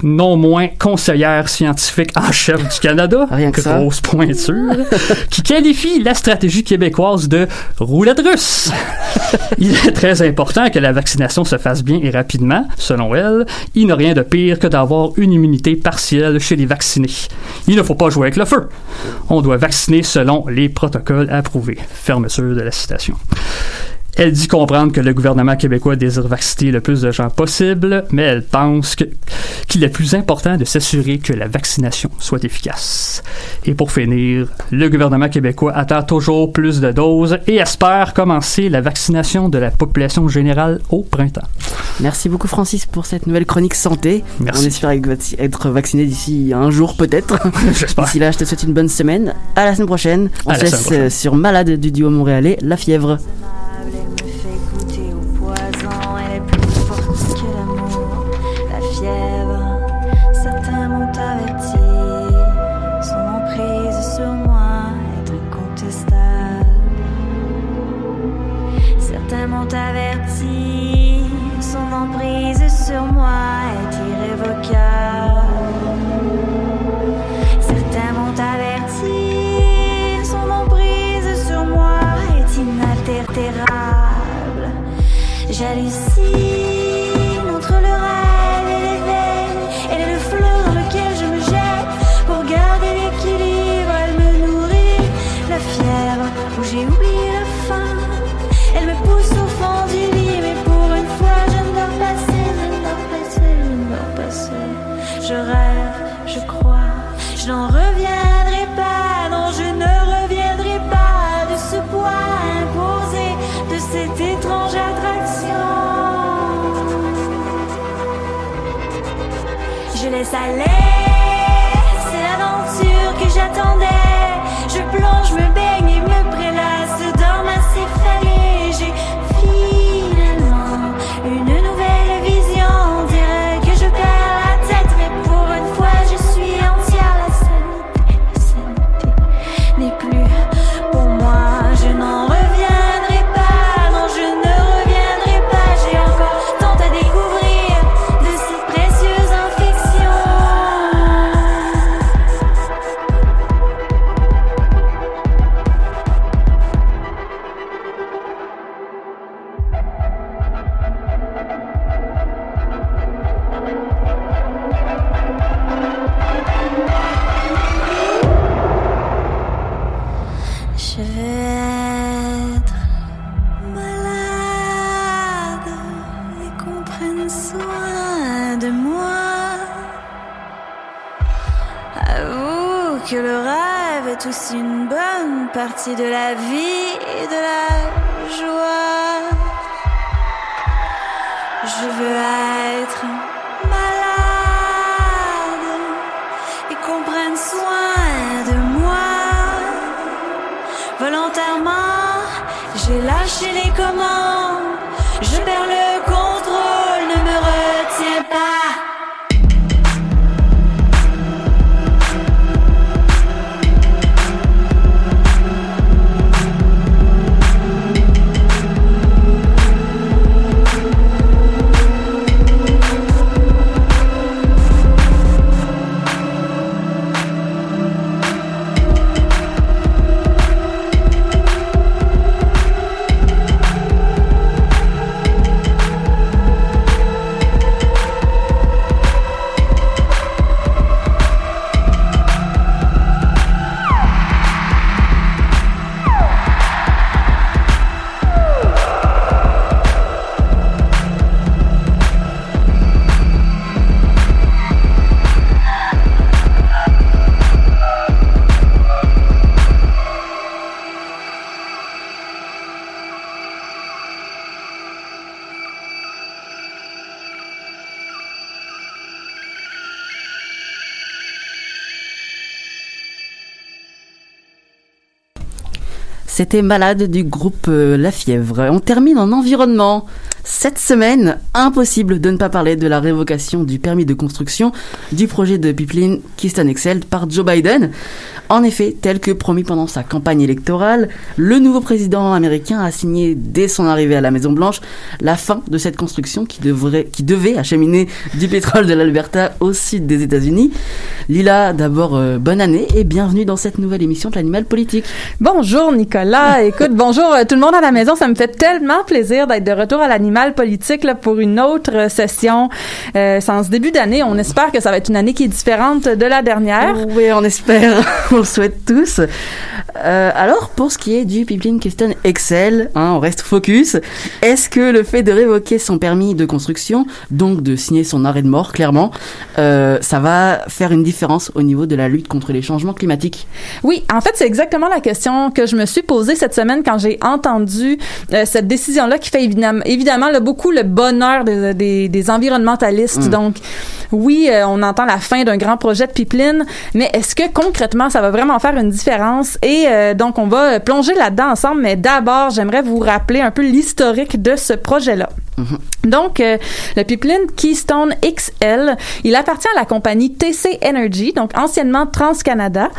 non moins conseillère scientifique en chef du Canada, Rien que ça. grosse pointure, qui qualifie la stratégie québécoise de roulette russe. Il est très important que la vaccination se fasse bien et rapidement, selon elle. Il n'a rien de pire que d'avoir une immunité partielle chez les vaccinés. Il ne faut pas jouer avec le feu. On doit vacciner selon les protocoles approuvés. Fermeture de la citation. Elle dit comprendre que le gouvernement québécois désire vacciner le plus de gens possible, mais elle pense qu'il est plus important de s'assurer que la vaccination soit efficace. Et pour finir, le gouvernement québécois attend toujours plus de doses et espère commencer la vaccination de la population générale au printemps. Merci beaucoup Francis pour cette nouvelle chronique santé. Merci. On espère être- vacciné d'ici un jour peut-être. J'espère. D'ici là, je te souhaite une bonne semaine. À la semaine prochaine. On À se la laisse euh, sur Malade du duo montréalais, La Fièvre. J'hallucine Volontairement, j'ai lâché les commandes. Je perds le contrôle, Malade du groupe euh, La Fièvre. On termine en environnement. Cette semaine, impossible de ne pas parler de la révocation du permis de construction du projet de pipeline Keystone XL par Joe Biden. En effet, tel que promis pendant sa campagne électorale, le nouveau président américain a signé dès son arrivée à la Maison Blanche la fin de cette construction qui devrait, qui devait acheminer du pétrole de l'Alberta au sud des États-Unis. Lila, d'abord euh, bonne année et bienvenue dans cette nouvelle émission de l'animal politique. Bonjour Nicolas, écoute, bonjour euh, tout le monde à la maison, ça me fait tellement plaisir d'être de retour à l'animal politique pour une autre euh, session. Euh, en ce début d'année, on espère que ça va être une année qui est différente de la dernière. Oui, on espère, on le souhaite tous. Euh, alors, pour ce qui est du pipeline Keystone Excel, hein, on reste focus. Est-ce que le fait de révoquer son permis de construction, donc de signer son arrêt de mort, clairement, euh, ça va faire une différence au niveau de la lutte contre les changements climatiques? Oui, en fait, c'est exactement la question que je me suis posée cette semaine quand j'ai entendu euh, cette décision-là qui fait évidemment, évidemment là, beaucoup le bonheur des, des, des environnementalistes. Mm. Donc, oui, on entend la fin d'un grand projet de pipeline, mais est-ce que concrètement, ça va vraiment faire une différence? Et euh, donc, on va plonger là-dedans ensemble, mais d'abord, j'aimerais vous rappeler un peu l'historique de ce projet-là. Donc, euh, le pipeline Keystone XL, il appartient à la compagnie TC Energy, donc anciennement TransCanada,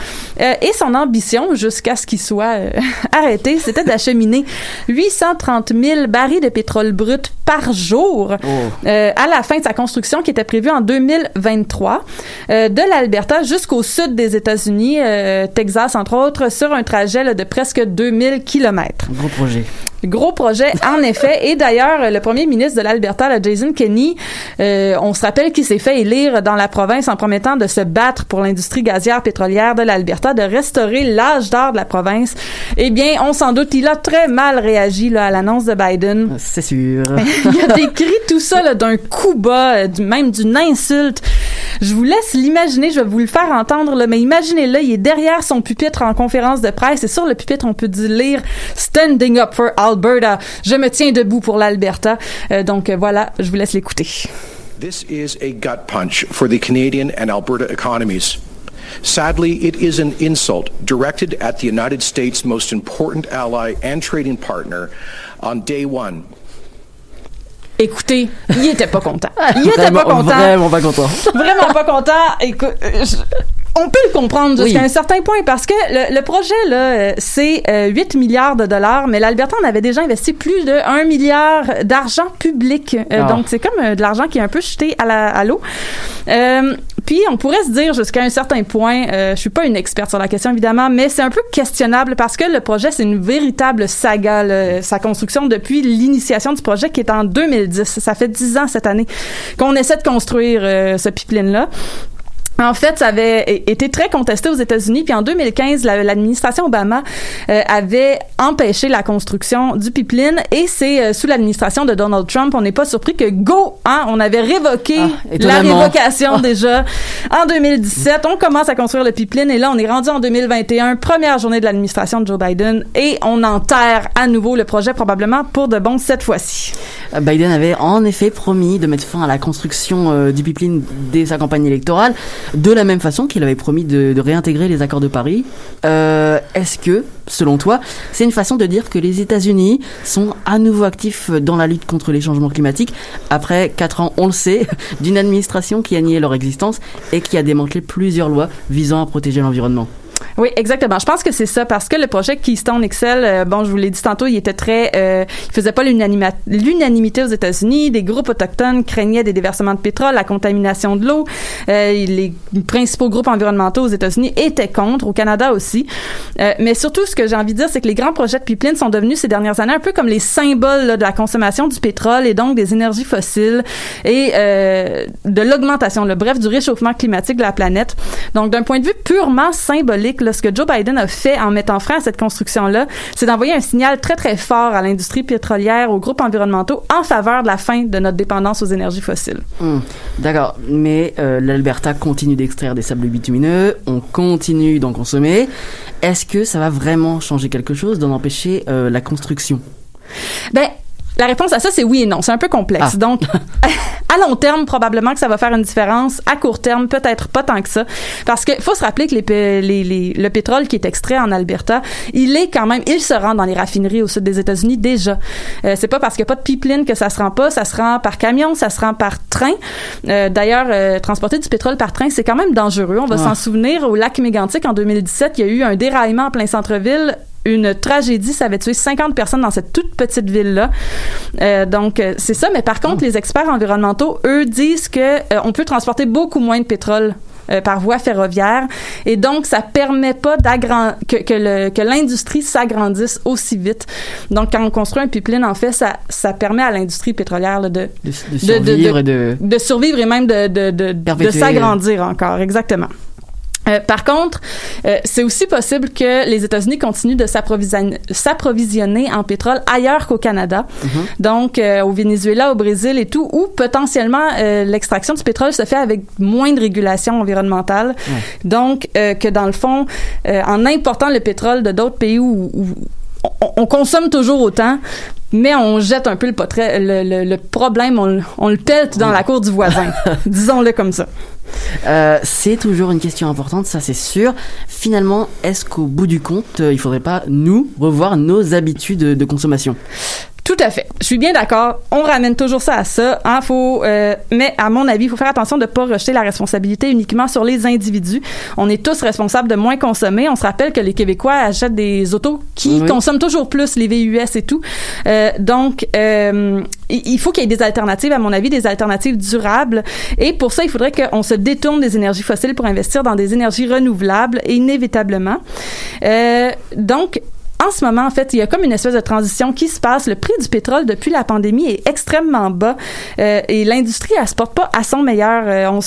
euh, et son ambition, jusqu'à ce qu'il soit euh, arrêté, c'était d'acheminer 830 000 barils de pétrole brut par jour euh, à la fin de sa construction qui était prévue en 2023, euh, de l'Alberta jusqu'au sud des États-Unis, euh, Texas entre autres, sur un trajet là, de presque 2000 kilomètres. Gros projet. Gros projet, en effet. Et d'ailleurs, le premier ministre de l'Alberta, Jason Kenney, euh, on se rappelle qu'il s'est fait élire dans la province en promettant de se battre pour l'industrie gazière pétrolière de l'Alberta, de restaurer l'âge d'or de la province. Eh bien, on s'en doute, il a très mal réagi là, à l'annonce de Biden. C'est sûr. il a décrit tout ça d'un coup bas, euh, même d'une insulte. Je vous laisse l'imaginer, je vais vous le faire entendre, là, mais imaginez-le, il est derrière son pupitre en conférence de presse et sur le pupitre, on peut lire Standing up for Alberta. Je me tiens debout pour l'Alberta. Euh, donc euh, voilà, je vous laisse l'écouter. This is a gut punch for the Canadian and Alberta economies. Sadly, it is an insult directed at the United States' most important ally and trading partner on day one. Écoutez, il était pas content. Il était vraiment, pas content. Vraiment pas content. vraiment pas content. Écoute, euh, je- on peut le comprendre jusqu'à Oui. un certain point parce que le, le projet là, euh, c'est euh, 8 milliards de dollars, mais l'Alberta en avait déjà investi plus de 1 milliard d'argent public. Euh, Ah. Donc c'est comme euh, de l'argent qui est un peu jeté à la- à l'eau. Euh, puis on pourrait se dire jusqu'à un certain point, euh, je suis pas une experte sur la question évidemment, mais c'est un peu questionnable parce que le projet c'est une véritable saga, sa construction depuis l'initiation du projet qui est en 2010. Ça fait 10 ans cette année qu'on essaie de construire euh, ce pipeline là. En fait, ça avait été très contesté aux États-Unis. Puis en 2015, la- l'administration Obama euh, avait empêché la construction du pipeline. Et c'est euh, sous l'administration de Donald Trump, on n'est pas surpris que go, hein, on avait révoqué Ah, la révocation Ah. déjà en 2017. On commence à construire le pipeline et là, on est rendu en 2021, première journée de l'administration de Joe Biden, et on enterre à nouveau le projet probablement pour de bon cette fois-ci. Euh, Biden avait en effet promis de mettre fin à la construction euh, du pipeline dès sa campagne électorale, de la même façon qu'il avait promis de, réintégrer les accords de Paris. Euh, Est-ce que, selon toi, c'est une façon de dire que les États-Unis sont à nouveau actifs dans la lutte contre les changements climatiques après quatre ans, on le sait, d'une administration qui a nié leur existence et qui a démantelé plusieurs lois visant à protéger l'environnement? Oui, exactement. Je pense que c'est ça parce que le projet Keystone XL, euh, bon, je vous l'ai dit tantôt, il était très, euh, il faisait pas l'unanimité aux États-Unis. Des groupes autochtones craignaient des déversements de pétrole, la contamination de l'eau. Euh, les principaux groupes environnementaux aux États-Unis étaient contre, au Canada aussi. Euh, mais surtout, ce que j'ai envie de dire, c'est que les grands projets de pipeline sont devenus ces dernières années un peu comme les symboles là, de la consommation du pétrole et donc des énergies fossiles et euh, de l'augmentation, le bref, du réchauffement climatique de la planète. Donc, d'un point de vue purement symbolique, là, ce que Joe Biden a fait en mettant frein à cette construction-là, c'est d'envoyer un signal très, très fort à l'industrie pétrolière, aux groupes environnementaux en faveur de la fin de notre dépendance aux énergies fossiles. Hmm, D'accord, mais euh, l'Alberta continue d'extraire des sables bitumineux, on continue d'en consommer. Est-ce que ça va vraiment changer quelque chose d'en empêcher euh, la construction? Ben, la réponse à ça, c'est oui et non. C'est un peu complexe. Ah. Donc, à long terme, probablement que ça va faire une différence. À court terme, peut-être pas tant que ça. Parce que faut se rappeler que les, les- les- le pétrole qui est extrait en Alberta, il est quand même, il se rend dans les raffineries au sud des États-Unis déjà. Euh, c'est pas parce qu'il n'y a pas de pipeline que ça se rend pas. Ça se rend par camion, ça se rend par train. Euh, D'ailleurs, euh, transporter du pétrole par train, c'est quand même dangereux. On va s'en souvenir. Au lac Mégantic, en 2017, il y a eu un déraillement en plein centre-ville une tragédie. Ça avait tué 50 personnes dans cette toute petite ville-là. Euh, donc, euh, c'est ça. Mais par contre, les experts environnementaux, eux, disent que euh, on peut transporter beaucoup moins de pétrole euh, par voie ferroviaire et donc ça permet pas que, que l'industrie s'agrandisse aussi vite. Donc quand on construit un pipeline en fait ça ça permet à l'industrie pétrolière là, de, De, de survivre et de. de survivre et même de, s'agrandir encore, exactement. Euh, par contre, euh, c'est aussi possible que les États-Unis continuent de s'approvisionner en pétrole ailleurs qu'au Canada, donc euh, au Venezuela, au Brésil et tout, où potentiellement euh, l'extraction du pétrole se fait avec moins de régulation environnementale. Donc, euh, que dans le fond, euh, en important le pétrole de d'autres pays où, où on, on consomme toujours autant, mais on jette un peu le, potret- le, le- le problème, on, le- on le pète dans la cour du voisin. Disons-le comme ça. Euh, c'est toujours une question importante, ça c'est sûr. Finalement, est-ce qu'au bout du compte, euh, il faudrait pas nous revoir nos habitudes de consommation? À fait. Je suis bien d'accord. On ramène toujours ça à ça. Hein, faut, euh, mais à mon avis, il faut faire attention de ne pas rejeter la responsabilité uniquement sur les individus. On est tous responsables de moins consommer. On se rappelle que les Québécois achètent des autos qui Oui. consomment toujours plus, les VUS et tout. Euh, donc, euh, il faut qu'il y ait des alternatives, à mon avis, des alternatives durables. Et pour ça, il faudrait qu'on se détourne des énergies fossiles pour investir dans des énergies renouvelables, inévitablement. Donc, en ce moment, en fait, il y a comme une espèce de transition qui se passe. Le prix du pétrole depuis la pandémie est extrêmement bas euh, et l'industrie, elle se porte pas à son meilleur. Euh, on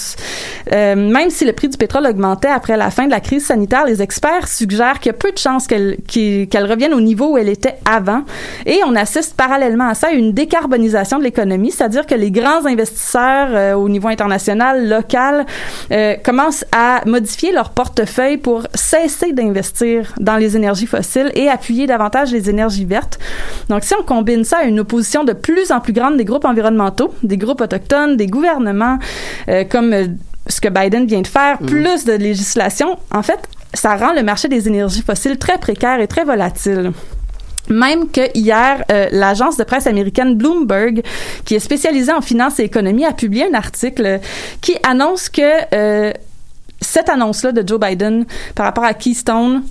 euh, même si le prix du pétrole augmentait après la fin de la crise sanitaire, les experts suggèrent qu'il y a peu de chances qu'elle qu'elle revienne au niveau où elle était avant. Et on assiste parallèlement à ça à une décarbonisation de l'économie, c'est-à-dire que les grands investisseurs euh, au niveau international, local, euh, commencent à modifier leur portefeuille pour cesser d'investir dans les énergies fossiles et appuyer davantage les énergies vertes. Donc, si on combine ça à une opposition de plus en plus grande des groupes environnementaux, des groupes autochtones, des gouvernements, euh, comme euh, ce que Biden vient de faire, plus de législation, en fait, ça rend le marché des énergies fossiles très précaire et très volatile. Même que hier, euh, l'agence de presse américaine Bloomberg, qui est spécialisée en finance et économie, a publié un article qui annonce que euh, cette annonce-là de Joe Biden par rapport à Keystone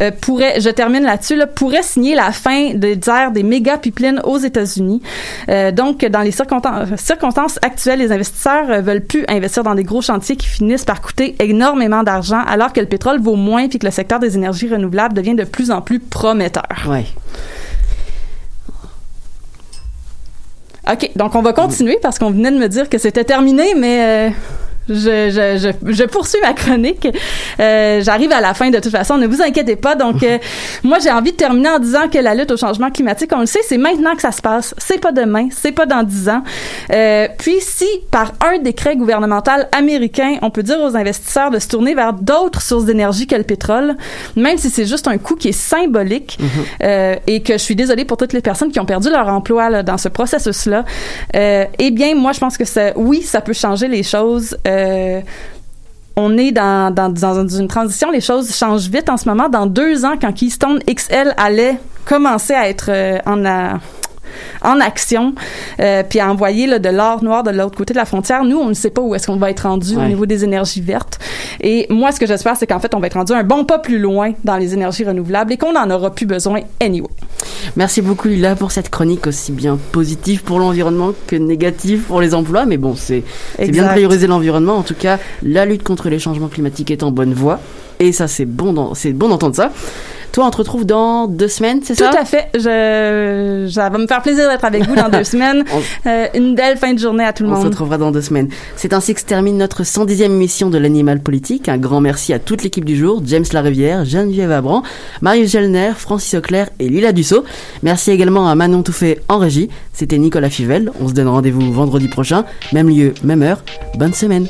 euh, pourrait, je termine là-dessus, là, pourrait signer la fin des aires des méga pipelines aux États-Unis. Euh, donc, dans les circonstances, circonstances actuelles, les investisseurs euh, veulent plus investir dans des gros chantiers qui finissent par coûter énormément d'argent, alors que le pétrole vaut moins puis que le secteur des énergies renouvelables devient de plus en plus prometteur. Ouais. OK, donc on va continuer parce qu'on venait de me dire que c'était terminé, mais euh, je, je, je, je poursuis ma chronique. Euh, J'arrive à la fin de toute façon, ne vous inquiétez pas. Donc, euh, moi, j'ai envie de terminer en disant que la lutte au changement climatique, on le sait, c'est maintenant que ça se passe. C'est pas demain, c'est pas dans dix ans. Euh, puis, si par un décret gouvernemental américain, on peut dire aux investisseurs de se tourner vers d'autres sources d'énergie que le pétrole, même si c'est juste un coût qui est symbolique, euh, et que je suis désolée pour toutes les personnes qui ont perdu leur emploi là, dans ce processus-là, euh, eh bien, moi, je pense que ça, oui, ça peut changer les choses. Euh, on est dans, dans, une transition, les choses changent vite en ce moment. Dans deux ans, quand Keystone XL allait commencer à être euh, en, a- en action, euh, puis à envoyer là, de l'or noir de l'autre côté de la frontière, nous, on ne sait pas où est-ce qu'on va être rendu au niveau des énergies vertes. Et moi, ce que j'espère, c'est qu'en fait, on va être rendu un bon pas plus loin dans les énergies renouvelables et qu'on n'en aura plus besoin anyway. Merci beaucoup Lila pour cette chronique aussi bien positive pour l'environnement que négative pour les emplois. Mais bon, c'est bien de prioriser l'environnement. En tout cas, la lutte contre les changements climatiques est en bonne voie. Et ça, c'est bon d'en- c'est bon d'entendre ça. Toi, on te retrouve dans deux semaines, c'est Tout ça à fait. Je, ça va me faire plaisir d'être avec vous dans deux semaines. Euh, une belle fin de journée à tout le On se monde. retrouvera dans deux semaines. C'est ainsi que se termine notre 110e émission de l'Animal Politique. Un grand merci à toute l'équipe du jour, James Larivière, Geneviève Abran, Marius Gelner, Francis Auclair et Lila Dussault. Merci également à Manon Touffet en régie. C'était Nicolas Fivel. On se donne rendez-vous vendredi prochain, même lieu, même heure. Bonne semaine.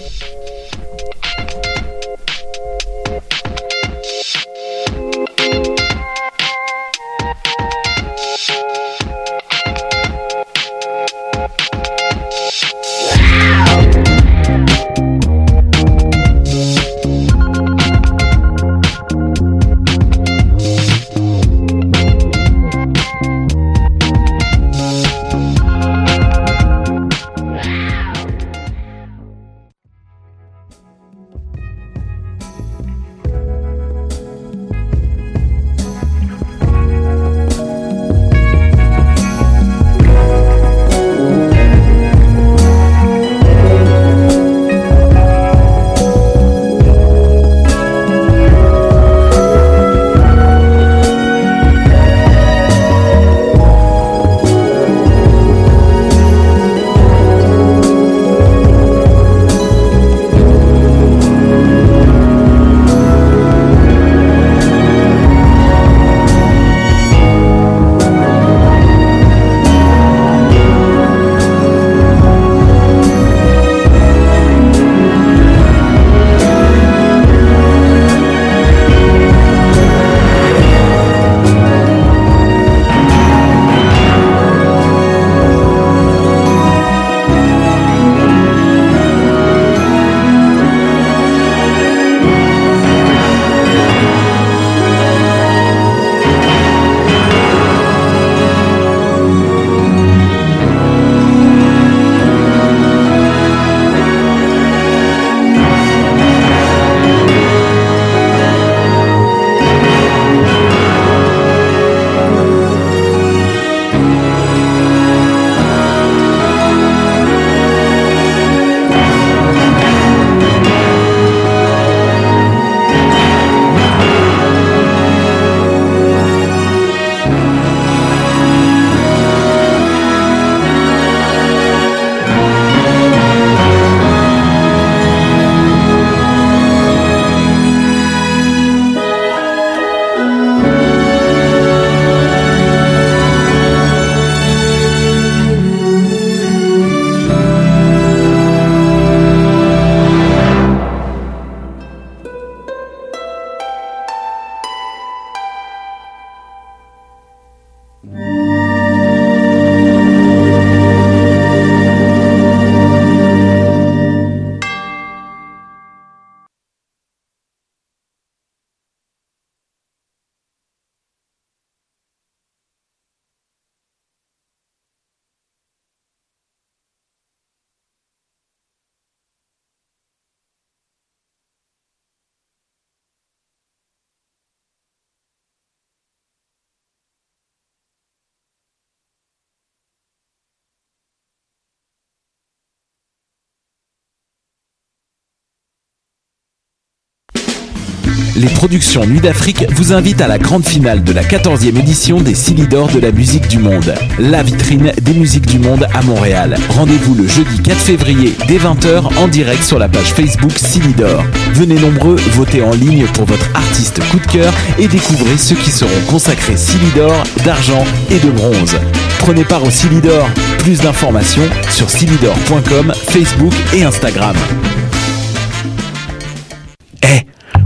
Les productions Nuit d'Afrique vous invitent à la grande finale de la 14e édition des Silidor de la musique du monde. La vitrine des musiques du monde à Montréal. Rendez-vous le jeudi 4 février dès 20h en direct sur la page Facebook Silidor. Venez nombreux, votez en ligne pour votre artiste coup de cœur et découvrez ceux qui seront consacrés Silidor, d'argent et de bronze. Prenez part au Silidor. Plus d'informations sur silidor.com, Facebook et Instagram.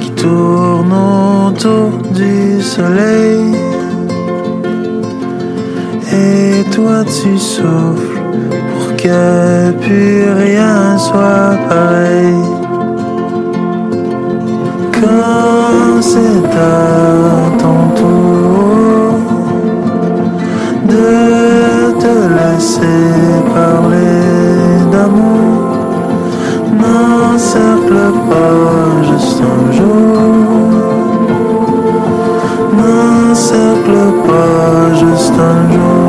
qui tourne autour du soleil. Et toi tu souffles pour que plus rien soit pareil. Quand c'est à ton tour de te laisser n'encercle pas juste un jour. N'encercle pas juste un jour.